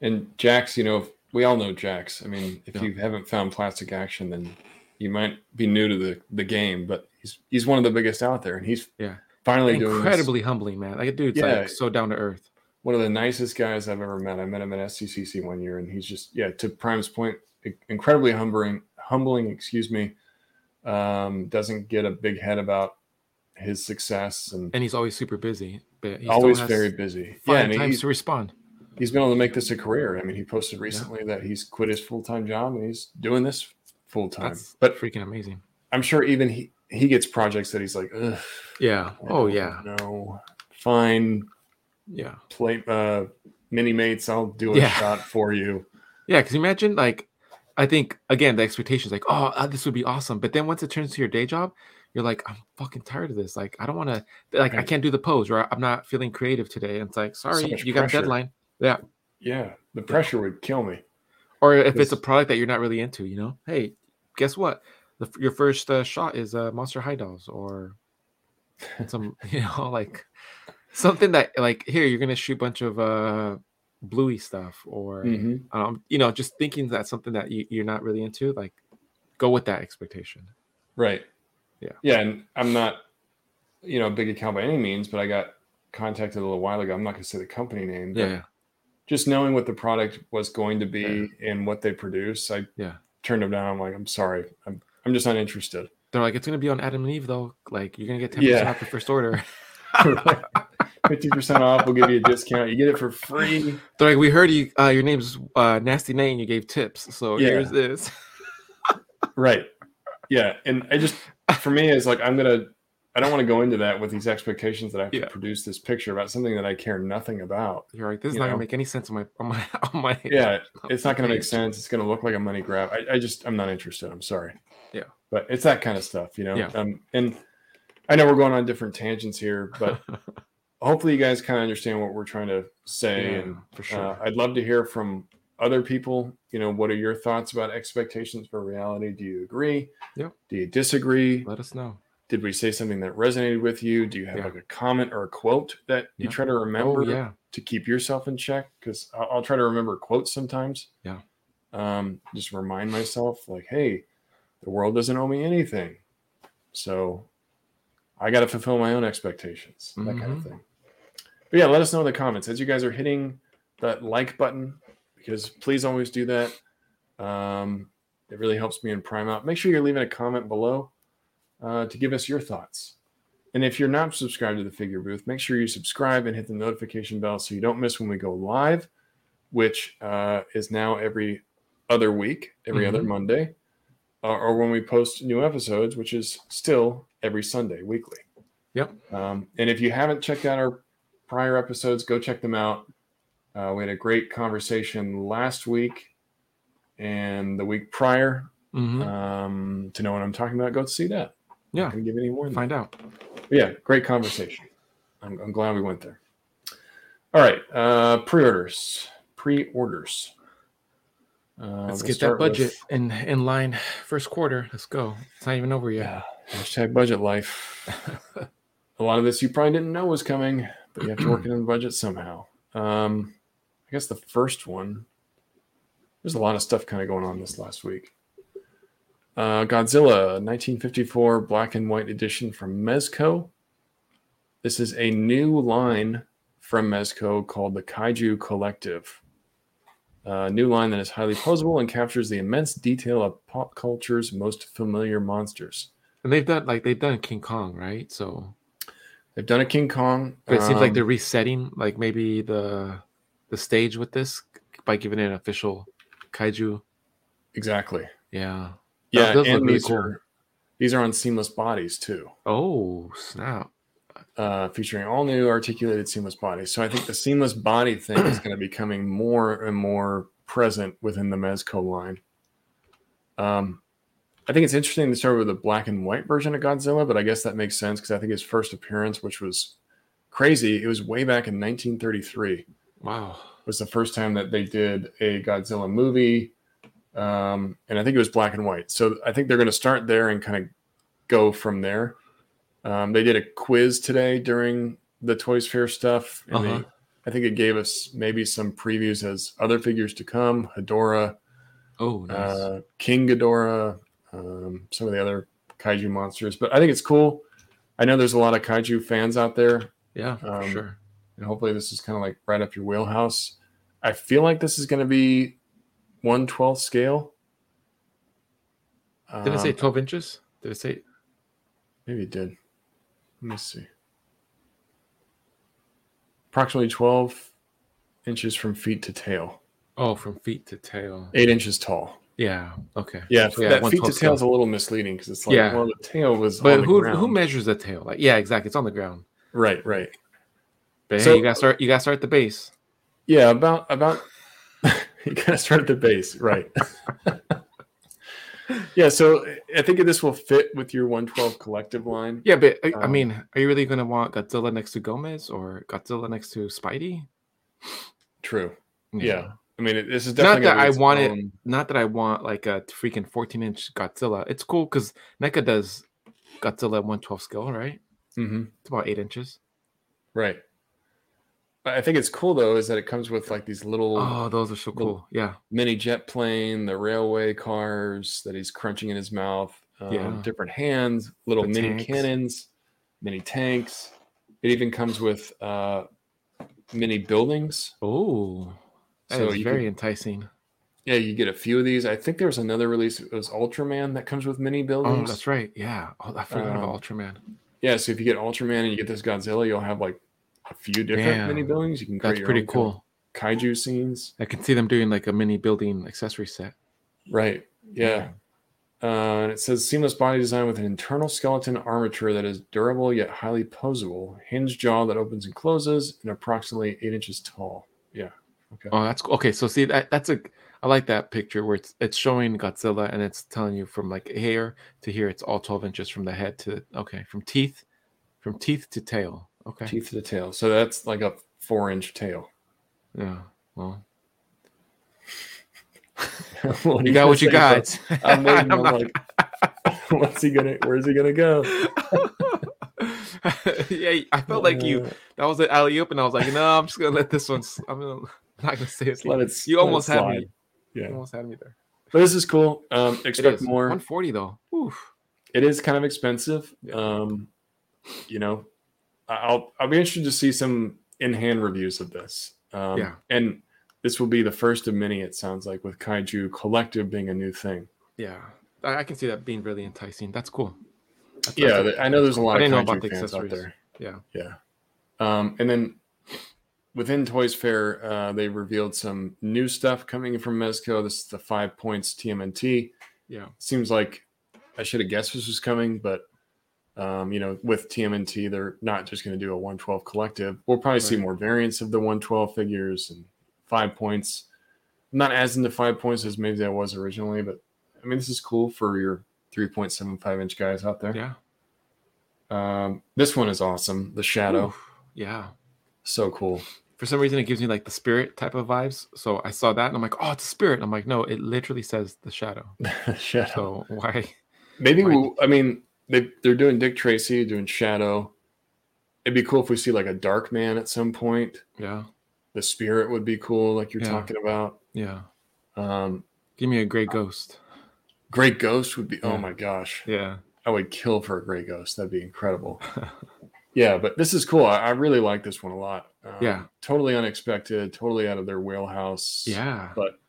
And Jax, you know, we all know Jax. I mean, if Yeah. you haven't found Plastic Action, then you might be new to the, the game, but he's he's one of the biggest out there, and he's Yeah. Finally doing. Incredibly humbling, man. Like dude's Yeah. like so down to earth. One of the nicest guys I've ever met. I met him at SCCC one year, and he's just yeah. To Prime's point, incredibly humbling. Humbling, excuse me. Um, doesn't get a big head about his success, and And he's always super busy. But he always very busy. Yeah, and times he's, to respond. he's been able to make this a career. I mean, he posted recently that he's quit his full time job and he's doing this full time. But freaking amazing. I'm sure even he he gets projects that he's like, Ugh, Yeah. Oh yeah. no, fine, Yeah. play uh, mini mates. I'll do a Yeah. shot for you. Yeah. Because imagine like, I think again the expectations like, oh, uh, this would be awesome. But then once it turns to your day job, you're like, I'm fucking tired of this. Like, I don't want to. Like, I can't do the pose, or I'm not feeling creative today. And it's like, sorry, much you got a deadline. Yeah. Yeah, the pressure would kill me. Or if it's a product that you're not really into, you know, hey, guess what? The, your first uh, shot is uh, Monster High Dolls or some, you know, like something that like here you're gonna shoot a bunch of uh bluey stuff or Mhm. um you know just thinking that something that you, you're not really into like go with that expectation Right. Yeah. Yeah, and I'm not, you know, a big account by any means, but I got contacted a little while ago. I'm not going to say the company name. but yeah just knowing what the product was going to be and what they produce, I Yeah. turned them down. I'm like, I'm sorry, I'm I'm just not interested. they're like it's gonna be on adam and eve though like you're gonna get 10% Yeah. off the first order Fifty percent off. We'll give you a discount. You get it for free. they're like we heard you uh your name's uh nasty name you gave tips so Yeah. here's this Right. Yeah, and I just for me is like I'm gonna. I don't want to go into that with these expectations that I have Yeah. to produce this picture about something that I care nothing about. you're like this is You not know? gonna make any sense on my on my on my Yeah, it's not going to make sense. It's going to look like a money grab. I, I just I'm not interested. I'm sorry. Yeah. but it's that kind of stuff, you know. Yeah. Um, and I know we're going on different tangents here, but hopefully you guys kind of understand what we're trying to say. Yeah, and for sure. uh, I'd love to hear from other people. You know, what are your thoughts about expectations for reality? Do you agree? Yep. Do you disagree? let us know Did we say something that resonated with you? Do you have Yeah. like a comment or a quote that you try to remember? oh yeah to keep yourself in check because I'll, I'll try to remember quotes sometimes. Yeah. Um, just remind myself, like, hey, the world doesn't owe me anything. So I got to fulfill my own expectations, that kind of Mhm. thing. But yeah, let us know in the comments as you guys are hitting that like button because please always do that. Um, it really helps me in Prime out. Make sure you're leaving a comment below uh, to give us your thoughts. And if you're not subscribed to the Figure Booth, make sure you subscribe and hit the notification bell so you don't miss when we go live, which uh, is now every other week, every other Mhm. Monday, uh, or when we post new episodes, which is still every Sunday weekly. Yep. Um, and if you haven't checked out our prior episodes, go check them out. Uh, we had a great conversation last week and the week prior. Mhm. Um, to know what I'm talking about, go see that. Yeah. Gonna give any more. than that. find out But yeah, great conversation. I'm, I'm glad we went there. All right, uh, pre-orders. Pre-orders. Uh, let's get that start with- budget in in line first quarter let's go it's not even over yet Hashtag budget life. a lot of this you probably didn't know was coming, but you have to work it in the budget somehow. Um, I guess the first one. There's a lot of stuff kind of going on this last week. Uh, Godzilla 1954 black and white edition from Mezco. This is a new line from Mezco called the Kaiju Collective. A new line that is highly posable and captures the immense detail of pop culture's most familiar monsters. and they've done like they've done king kong right so They've done a King Kong. but it seems like um, they're resetting like maybe the the stage with this by giving it an official kaiju exactly. yeah Yeah, and really these cool. are these are on seamless bodies too. oh snap uh, featuring all new articulated seamless bodies. So I think the seamless body thing is going to be coming more and more present within the Mezco line. Um, I think it's interesting to start with a black and white version of Godzilla, but I guess that makes sense because I think his first appearance, which was crazy, it was way back in 1933. Wow. Was the first time that they did a Godzilla movie, um, and I think it was black and white. So I think they're going to start there and kind of go from there. Um, they did a quiz today during the Toys Fair stuff, and Uh-huh. they, I think it gave us maybe some previews as other figures to come. Hedorah, Oh, nice. uh, King Ghidorah, um, some of the other kaiju monsters. But I think it's cool. I know there's a lot of kaiju fans out there, yeah, um, sure. and hopefully this is kind of like right up your wheelhouse. I feel like this is going to be one twelfth scale. Did it say Um, 12 inches? Did it say? Maybe it did. Let me see. Approximately 12 inches from feet to tail, Oh, from feet to tail. eight inches tall. Yeah. Okay. Yeah, So, that feet to tail is a little misleading because it's like, Yeah. well, the tail was But who ground. who measures the tail? Like, yeah, exactly. It's on the ground. Right, right. But So- hey, you gotta start. You gotta start at the base. Yeah, about about you gotta start at the base, right? yeah, so I think this will fit with your 112 collective line. Yeah, but I, I Um, mean, are you really gonna want Godzilla next to Gomez or Godzilla next to Spidey? True. Yeah. I mean, it, this is Not definitely that I want it. Not that I want like a freaking 14 inch Godzilla. It's cool because NECA does Godzilla at 112 scale, right? Mhm. It's about eight inches. Right. I think it's cool though is that it comes with like these little Oh, those are so cool. Yeah. mini jet plane, the railway cars that he's crunching in his mouth, um, Yeah. different hands, little The mini tanks. cannons, mini tanks. It even comes with uh, mini buildings. Oh, So is very can- enticing. Yeah, you get a few of these. I think there was another release. It was Ultraman that comes with mini buildings. Oh, that's right. Yeah. Oh, I forgot Um, about Ultraman. Yeah, so if you get Ultraman and you get this Godzilla, you'll have like a few different mini buildings. You can create That's your pretty own kind of cool. kaiju scenes. I can see them doing like a mini building accessory set. Right. Yeah. Uh, and it says seamless body design with an internal skeleton armature that is durable yet highly posable, hinge jaw that opens and closes, and approximately eight inches tall. Yeah. Okay. Oh, that's cool. Okay, so see that that's a I like that picture where it's it's showing Godzilla and it's telling you from like hair to here it's all 12 inches from the head to okay, from teeth from teeth to tail. Okay. Teeth to the tail. So that's like a four inch tail. Yeah. Well, What you got what you got. I'm waiting. I'm I'm not- like, what's he gonna? Where's he gonna go? yeah, I felt like you Uh, that was an alley and I was like, no, I'm just gonna let this one I'm, gonna, not gonna say it. let it. You let it almost had me. slide. You Yeah, almost had me there. but this is cool. Um, expect more. 140 though. Oof. it is kind of expensive. Yeah. Um, you know, I'll I'll be interested to see some in hand reviews of this. Um, Yeah. and this will be the first of many. It sounds like with Kaiju Collective being a new thing. Yeah. I, I can see that being really enticing. That's cool. That's- Yeah, th- I know there's a lot I of know Kaiju about the fans out accessories. there. Yeah. Yeah. Um, and then within Toys Fair, uh, they revealed some new stuff coming from Mezco. This is the five points TMNT. Yeah. Seems like I should have guessed this was coming, but um, you know, with TMNT, they're not just going to do a 112 collective. We'll probably see more variants of the 112 figures and five points. I'm not as into five points as maybe I was originally, but I mean, this is cool for your 3.75 inch guys out there. Yeah. Um, this one is awesome. The Shadow, Oof. Yeah. so cool. For some reason, it gives me like the spirit type of vibes. So I saw that and I'm like, oh, it's a spirit. I'm like, no, it literally says the shadow. Shadow. So why? Maybe Right. we, I mean they they're doing Dick Tracy, doing Shadow. It'd be cool if we see like a Dark Man at some point. Yeah. The Spirit would be cool, like you're Yeah. talking about. Yeah. Um, Give me a gray ghost. Gray Ghost would be. Oh my gosh, Yeah. I would kill for a Gray Ghost. That'd be incredible. yeah, but this is cool. I, I really like this one a lot. Um, Yeah. totally unexpected, totally out of their wheelhouse. Yeah. but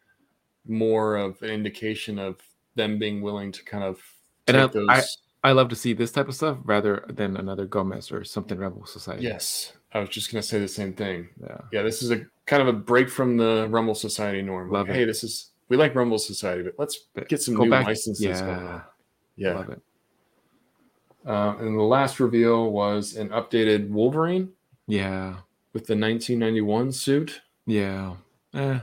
more of an indication of them being willing to kind of And I- those. I- love to see this type of stuff rather than another Gomez or something Rumble Society. yes, I was just gonna say the same thing. Yeah. Yeah, this is a kind of a break from the Rumble Society norm. Love Like, it. hey, this is we like Rumble Society, but let's get some go new back- licenses going on. Yeah. Yeah. Love it. Uh, and the last reveal was an updated Wolverine Yeah. with the 1991 suit. Yeah. Eh.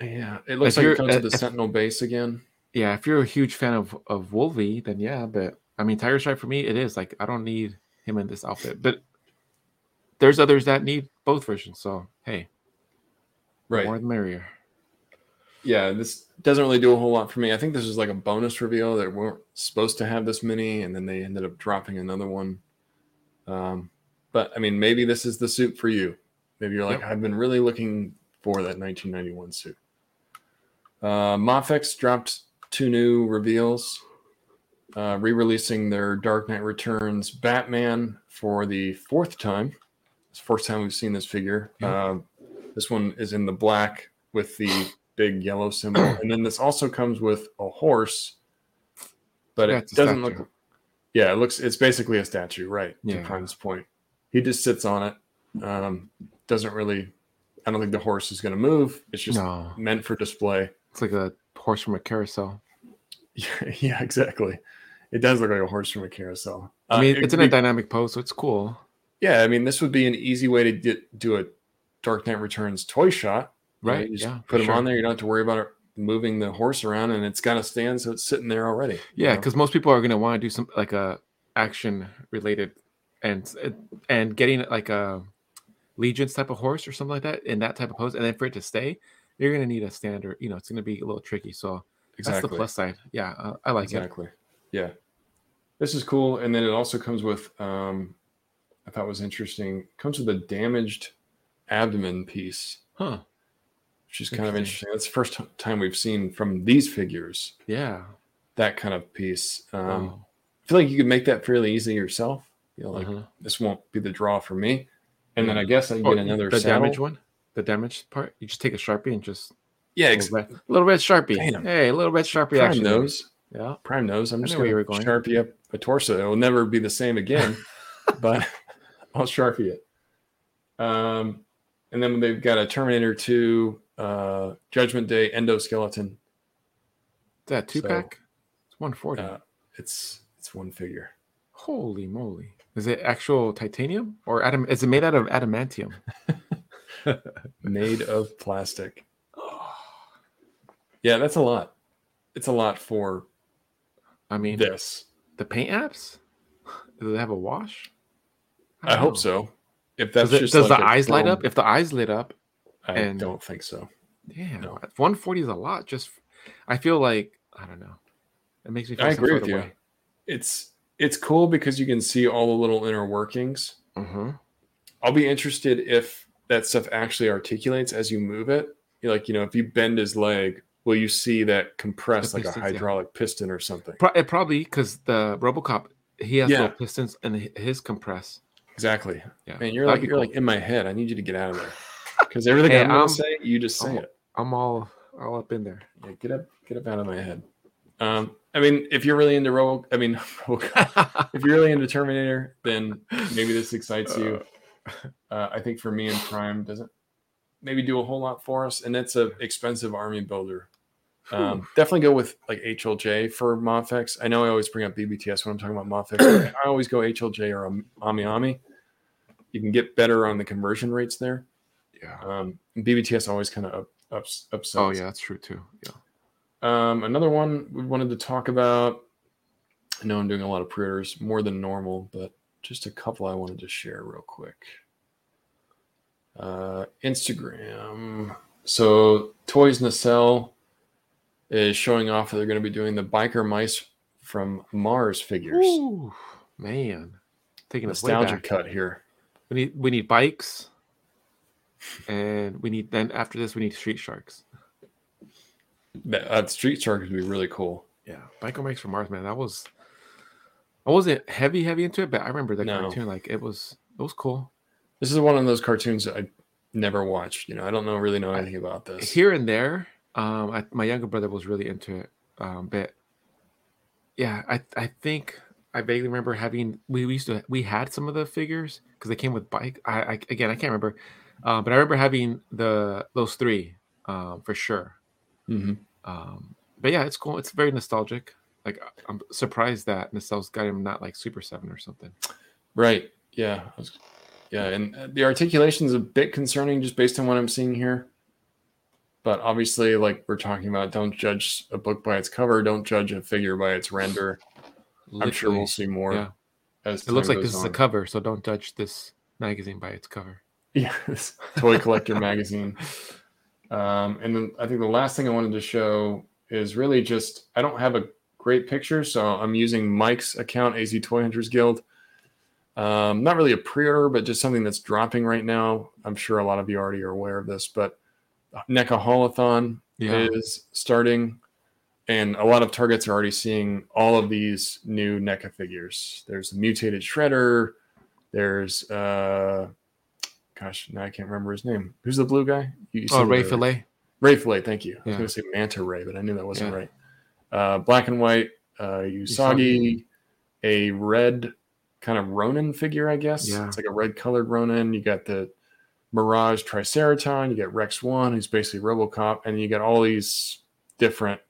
Yeah, it looks If like it comes uh, the if- Sentinel base again. Yeah. If you're a huge fan of of Wolvie, then yeah. But I mean, Tiger Stripe for me, it is like I don't need him in this outfit. But there's others that need both versions. So hey, Right. more the merrier. yeah, this doesn't really do a whole lot for me. I think this is like a bonus reveal. They weren't supposed to have this many, and then they ended up dropping another one. Um, but I mean, maybe this is the suit for you. Maybe you're like, Yep. I've been really looking for that 1991 suit. Uh, Mafex dropped two new reveals, uh, re-releasing their Dark Knight Returns Batman for the fourth time. It's the first time we've seen this figure. Yeah. Uh, this one is in the black with the big yellow symbol, and then this also comes with a horse, but Yeah, it doesn't statue. look. Yeah, it looks. It's basically a statue, right? To Yeah. Prime's point, he just sits on it. Um, doesn't really. I don't think the horse is going to move. It's just no, meant for display. it's like a horse from a carousel. Yeah, yeah, exactly. It does look like a horse from a carousel. I Uh, mean, it it's in a dynamic pose, so it's cool. yeah, I mean, this would be an easy way to get, do a Dark Knight Returns toy shot. Right, You just yeah, put them sure. on there. You don't have to worry about it moving the horse around, and it's got a stand, so it's sitting there already. Yeah, because most people are gonna want to do some like a action related, and and getting like a legions type of horse or something like that in that type of pose, and then for it to stay, you're gonna need a standard. You know, it's gonna be a little tricky. So that's the plus side. Yeah, uh, I like it. exactly. Yeah, this is cool, and then it also comes with. Um, I thought was interesting. Comes with a damaged abdomen piece, Huh? which is kind of Interesting. That's the first time we've seen from these figures Yeah. that kind of piece. Um, I feel like you could make that fairly easy yourself. You know, like uh-huh. this won't be the draw for me. And then I guess I Oh, get another the saddle. damage one, the damaged part. You just take a sharpie and just Yeah, a ex- little, red, little red sharpie. Damn. Hey, a little red sharpie Prime action. knows. Yeah. Prime knows. I'm just going to sharpie up a torso. It will never be the same again, but I'll sharpie it. Um, and then they've got a Terminator 2 uh, Judgment Day endoskeleton. Is that two So, pack? It's one forty. Uh, it's it's one figure. Holy moly! Is it actual titanium or adam? Is it made out of adamantium? made of plastic. Yeah, that's a lot. It's a lot for I mean, this. the paint apps. Does it have a wash? I don't hope know. so. If Does, that's it, just does like the eyes light up? If the eyes lit up, I and- don't think so. damn, No. 140 is a lot. Just, I feel like I don't know. It makes me. Feel I agree with you. way. It's it's cool because you can see all the little inner workings. Mhm. I'll be interested if that stuff actually articulates as you move it. You're like, you know, if you bend his leg, will you see that compressed The like a pistons, yeah. hydraulic piston or something? Pro- it probably because the RoboCop he has Yeah. pistons and his compress. Exactly. Yeah, Man, you're That'd like you're cool. like in my head. I need you to get out of there. Because everything Hey, I'm gonna I'm- say, you just say I'm- it. I'm all all up in there. Yeah, get up, get up out of my head. Um, I mean, if you're really into Robo, I mean, if you're really into Terminator, then maybe this excites you. Uh, I think for me and Prime doesn't maybe do a whole lot for us, and it's a expensive army builder. Um, definitely go with like HLJ for Mafex. I know I always bring up BBTS when I'm talking about Mafex. I always go HLJ or um, Ami Ami. You can get better on the conversion rates there. yeah. Um, and BBTS always kind of up, ups, upsells. Oh yeah, that's true too. Yeah. Um, another one we wanted to talk about. I know I'm doing a lot of pre-orders more than normal, but just a couple I wanted to share real quick. Uh, Instagram. So Toys Nacelle is showing off that they're going to be doing the biker mice from Mars figures. Ooh, man, taking Nostalgia back. cut here. We need we need bikes, and we need then after this we need street sharks. That uh, Street Shark would be really cool. Yeah, Biker Mice from Mars, man. That was I wasn't heavy heavy into it, but I remember the No. cartoon. Like it was it was cool. This is one of those cartoons that I never watched. You know, I don't know really know anything about this. Here and there, um, I, my younger brother was really into it. Um, but yeah, I I think I vaguely remember having we, we used to we had some of the figures because they came with bike. I, I again I can't remember, uh, but I remember having the those three um, for sure. Mhm. Um, but yeah, it's cool. It's very nostalgic. Like I'm surprised that Nacelle's got him not like Super Seven or something. Right. Yeah. Yeah, and uh, the articulation is a bit concerning just based on what I'm seeing here. But obviously, like we're talking about, don't judge a book by its cover. Don't judge a figure by its render. I'm sure we'll see more yeah. as It looks like this is a cover, so don't judge this magazine by its cover. Yes, Toy Collector Magazine. Um, and then I think the last thing I wanted to show is really just I don't have a great picture, so I'm using Mike's account, AZ Toy Hunters Guild. Um, not really a pre-order, but just something that's dropping right now. I'm sure a lot of you already are aware of this, but NECA Haulathon Yeah. is starting, and a lot of targets are already seeing all of these new NECA figures. There's the mutated Shredder. There's uh, gosh, now I can't remember his name. Who's the blue guy? You, Oh, Ray Fillet. Ray Fillet, thank you. I was going to say Manta Ray, but I knew that wasn't Yeah. right. Uh, black and white, uh, Usagi, a red kind of Ronin figure, I guess. Yeah. It's like a red colored Ronin. You got the Mirage Triceraton. You get Rex One, who's basically Robocop, and you got all these different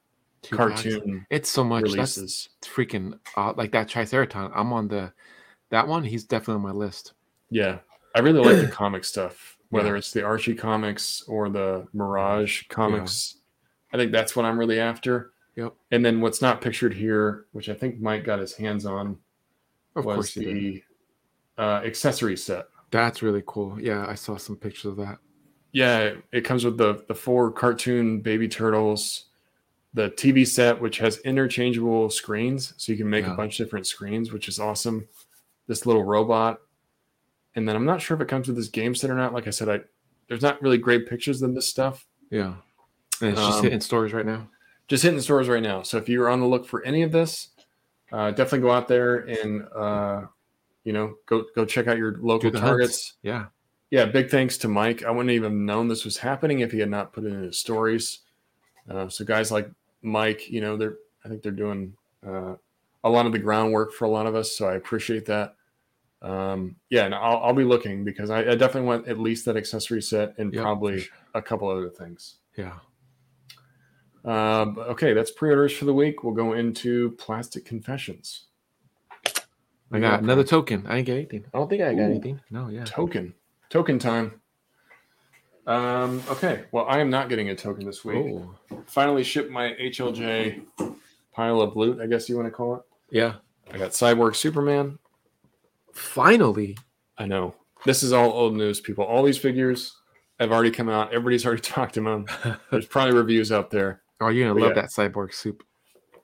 Two cartoon It's so much. That's releases. freaking uh, like that Triceraton. I'm on the that one. He's definitely on my list. Yeah, I really like the comic stuff, whether it's the Archie comics or the Mirage comics. I think that's what I'm really after. Yep. And then what's not pictured here, which I think Mike got his hands on, Of was course, the uh, accessory set. That's really cool. Yeah, I saw some pictures of that. Yeah, it comes with the the four cartoon baby turtles, the TV set, which has interchangeable screens, so you can make Yeah. a bunch of different screens, which is awesome. This little robot, and then I'm not sure if it comes with this game set or not. Like I said, I there's not really great pictures of this stuff. Yeah, and it's just Um, hitting stores right now. Just hitting stores right now. So if you're on the look for any of this, uh, definitely go out there and uh, you know go go check out your local Do the hunt. targets. Yeah, yeah, big thanks to Mike. I wouldn't even have known this was happening if he had not put it in his stories. Uh, so guys like Mike, you know, they're I think they're doing uh, a lot of the groundwork for a lot of us. So I appreciate that. Um, yeah, and I'll, I'll be looking because I, I definitely want at least that accessory set and Yep, probably a couple other things. yeah. Uh, okay, that's pre-orders for the week. We'll go into plastic confessions. I got another token. I didn't get anything. I don't think I got Ooh. anything. No, yeah. token. Token time. Um, okay, well, I am not getting a token this week. Oh, finally shipped my HLJ pile of loot, I guess you want to call it. yeah. I got Cyborg Superman. Finally, I know. This is all old news, people. All these figures have already come out. Everybody's already talked to them. There's probably reviews out there. oh, you're gonna But love yeah. that cyborg soup.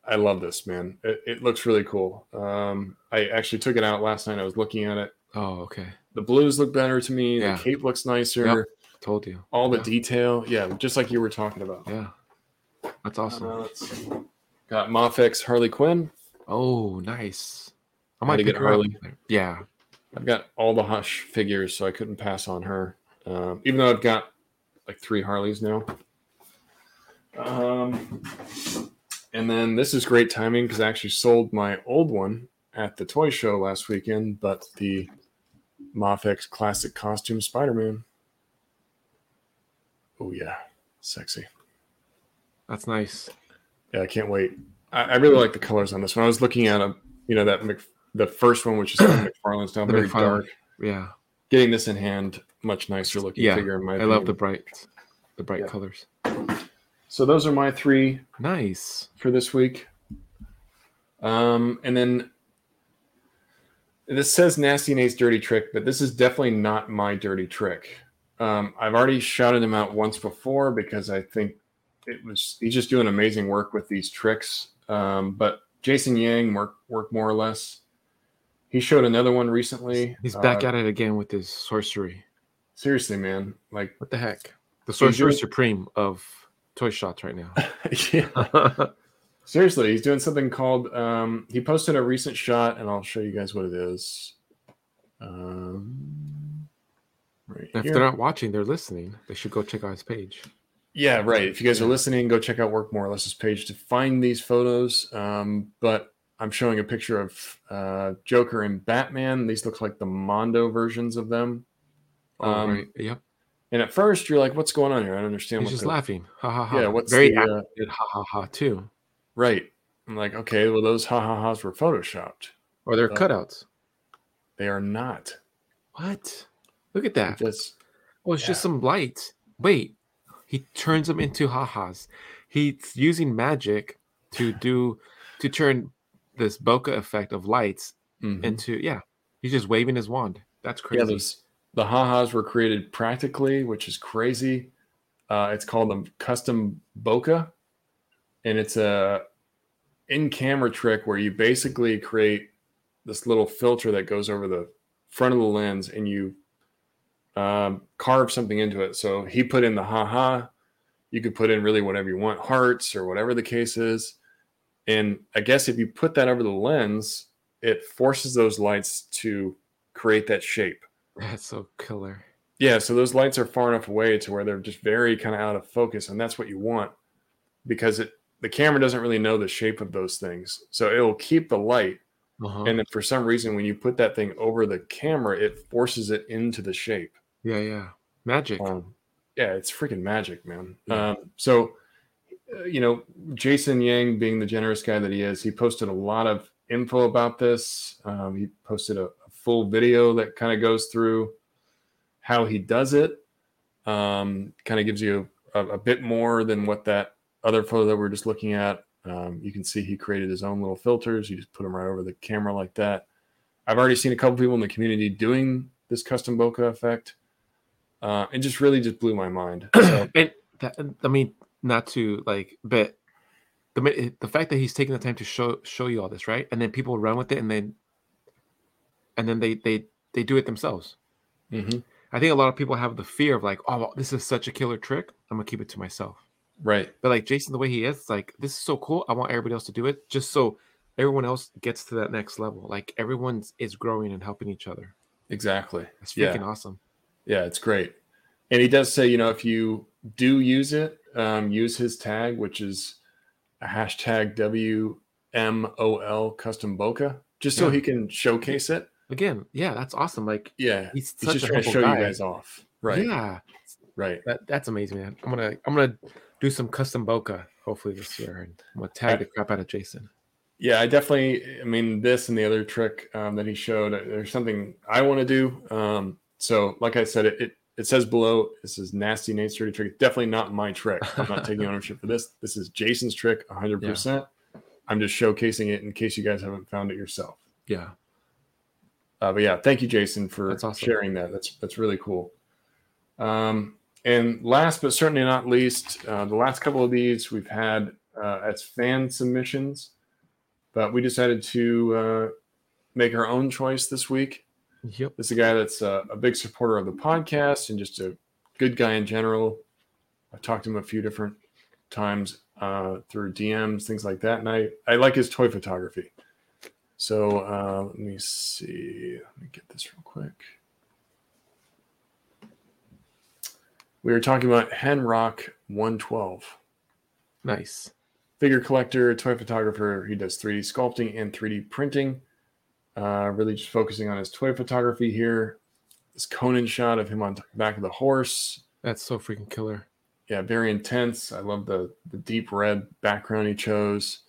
I love this, man. It, it looks really cool. Um, I actually took it out last night. I was looking at it. Oh, okay. The blues look better to me. Yeah. The cape looks nicer. Yep. Told you. All the Yeah. detail. Yeah, just like you were talking about. Yeah, that's awesome. Uh. Got Mafex Harley Quinn. oh, nice. I might get up. Harley. Yeah, I've got all the Hush figures, so I couldn't pass on her. Um, even though I've got like three Harleys now. Um, and then this is great timing because I actually sold my old one at the toy show last weekend, but the Mafex Classic Costume Spider Man. Oh, yeah. Sexy. that's nice. Yeah, I can't wait. I, I really like the colors on this one. I was looking at a, you know, that Mc, the first one, which is McFarlane style, very McFarlane. dark. Yeah, Getting this in hand, much nicer looking Yeah, figure in my I opinion. love the bright, the bright Yeah. colors. So those are my three Nice. for this week. Um, and then this says Nasty Nate's dirty trick, but this is definitely not my dirty trick. Um, I've already shouted him out once before because I think it was he's just doing amazing work with these tricks. Um, but Jason Yang work work more or less. He showed another one recently. He's back Uh, at it again with his sorcery. seriously, man. Like, What the heck? The sorcerer doing- supreme of toy shots right now. yeah. Seriously, he's doing something called. Um, he posted a recent shot, and I'll show you guys what it is. Um, right if here. they're not watching, they're listening. They should go check out his page. yeah, right. If you guys are listening, go check out Work More or Less's page to find these photos. Um, but I'm showing a picture of uh, Joker and Batman. These look like the Mondo versions of them. Oh, Um, right. Yep. And at first, you're like, "What's going on here?" I don't understand. He's what just the- laughing. Ha ha ha. Yeah, what's Very the, uh. Ha ha ha too. Right. I'm like, okay, well, those ha ha ha's were photoshopped. Or they're Uh, cutouts. They are not. What? Look at that. Just Oh, it's just some lights. Wait, he turns them into ha-has. He's using magic to do to turn this bokeh effect of lights mhm. into yeah. He's just waving his wand. That's crazy. yeah, those the ha ha's were created practically, which is crazy. Uh, it's called the custom bokeh, and it's a in-camera trick where you basically create this little filter that goes over the front of the lens, and you um, carve something into it. So he put in the ha ha. You could put in really whatever you want, hearts or whatever the case is. And I guess if you put that over the lens, it forces those lights to create that shape. That's so killer. Yeah, so those lights are far enough away to where they're just very kind of out of focus, and that's what you want because it the camera doesn't really know the shape of those things, so it'll keep the light, Uh-huh. and then for some reason, when you put that thing over the camera, it forces it into the shape. yeah, yeah. Magic. Um, yeah, it's freaking magic, man. Yeah. Um, so, uh, you know, Jason Yang, being the generous guy that he is, he posted a lot of info about this. Um, he posted a full video that kind of goes through how he does it. Um, kind of gives you a, a bit more than what that other photo that we're just looking at. Um, you can see he created his own little filters. You just put them right over the camera like that. I've already seen a couple people in the community doing this custom bokeh effect. Uh, it just really just blew my mind. So, and that, I mean, not to like, but the the fact that he's taking the time to show show you all this, right? And then people run with it, and then and then they they they do it themselves. mhm, I think a lot of people have the fear of like, oh, this is such a killer trick. I'm gonna keep it to myself. right. But like Jason, the way he is, it's like this is so cool. I want everybody else to do it, just so everyone else gets to that next level. Like everyone is growing and helping each other. Exactly. It's Yeah. freaking awesome. Yeah, it's great. And he does say, you know, if you do use it, um, use his tag, which is a hashtag WMOL custom bokeh, just so Yeah. he can showcase it. Again, yeah, that's awesome. Like Yeah. he's, He's just a trying to show guy. you guys off. Right. Yeah, Right. that, that's amazing, man. I'm gonna I'm gonna do some custom bokeh hopefully this year, and I'm gonna tag the crap out of Jason. Yeah, I definitely. I mean, this and the other trick um, that he showed. uh, There's something I want to do. Um, so, like I said, it, it it says below. This is nasty Nate's dirty trick. It's definitely not my trick. I'm not taking ownership for this. This is Jason's trick, 100. percent I'm just showcasing it in case you guys haven't found it yourself. Yeah, Uh, but yeah, thank you, Jason, for awesome. sharing that. That's that's really cool. Um, and last but certainly not least, uh, the last couple of these we've had uh, as fan submissions, but we decided to uh, make our own choice this week. yep. This is a guy that's uh, a big supporter of the podcast and just a good guy in general. I've talked to him a few different times uh, through DMs, things like that, and I I like his toy photography. So uh, let me see. Let me get this real quick. We were talking about Henrock 112 Nice. figure collector, toy photographer. He does 3D sculpting and 3D printing. Uh, really just focusing on his toy photography here. This Conan shot of him on the back of the horse. That's so freaking killer. Yeah, very intense. I love the the deep red background he chose.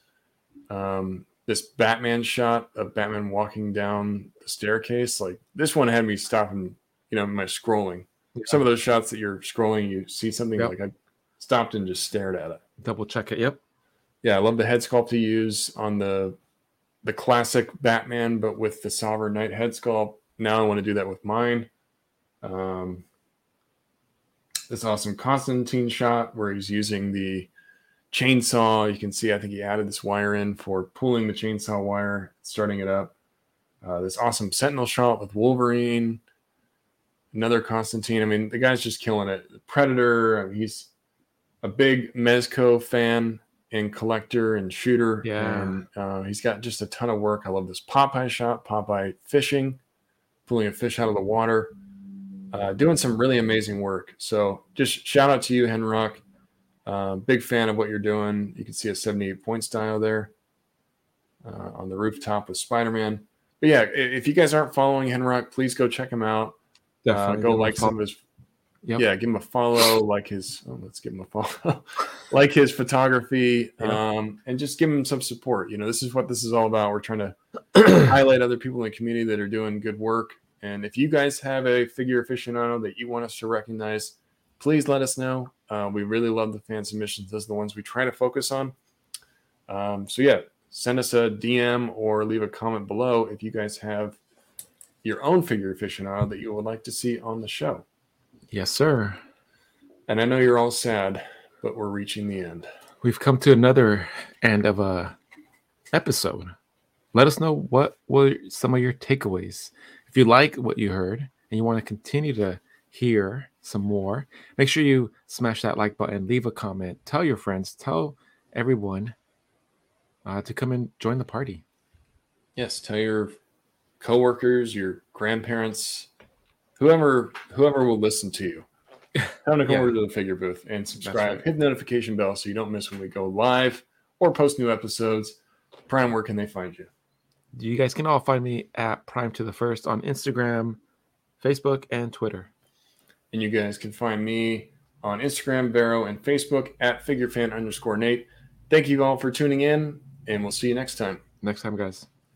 Um, this Batman shot of Batman walking down the staircase, like this one had me stopping. You know, my scrolling. Some of those shots that you're scrolling, you see something Yep. like I stopped and just stared at it. Double check it. Yep. Yeah, I love the head sculpt he used on the the classic Batman, but with the Sovereign Knight head sculpt. Now I want to do that with mine. Um, this awesome Constantine shot where he's using the chainsaw. You can see, I think he added this wire in for pulling the chainsaw wire, starting it up. Uh, this awesome Sentinel shot with Wolverine. Another Constantine. I mean, the guy's just killing it. Predator. I mean, he's a big Mezco fan and collector and shooter. Yeah. And uh, he's got just a ton of work. I love this Popeye shot, Popeye fishing, pulling a fish out of the water, uh, doing some really amazing work. So just shout out to you, Henrock. Uh, big fan of what you're doing. You can see a 78 points dial there uh, on the rooftop with Spider Man. But yeah, if you guys aren't following Henrock, please go check him out. Uh, go like some of his Yep. Yeah, give him a follow, like his. Oh, let's give him a follow, like his photography, um, and just give him some support. You know, this is what this is all about. We're trying to highlight other people in the community that are doing good work. And if you guys have a figure aficionado that you want us to recognize, please let us know. Uh, we really love the fan submissions. Those are the ones we try to focus on. Um, so yeah, send us a DM or leave a comment below if you guys have your own figure aficionado that you would like to see on the show. Yes, sir. And I know you're all sad, but we're reaching the end. We've come to another end of a episode. Let us know what were some of your takeaways. If you like what you heard and you want to continue to hear some more, make sure you smash that like button, leave a comment, tell your friends, tell everyone uh, to come and join the party. Yes, tell your coworkers, your grandparents, whoever whoever will listen to you. Tell them to come Yeah. over to the figure booth and subscribe. right. Hit the notification bell so you don't miss when we go live or post new episodes. Prime, where can they find you? You guys can all find me at Prime to the First on Instagram, Facebook, and Twitter. And you guys can find me on Instagram, Vero, and Facebook at figurefan underscore Nate. Thank you all for tuning in, and we'll see you next time. Next time, guys.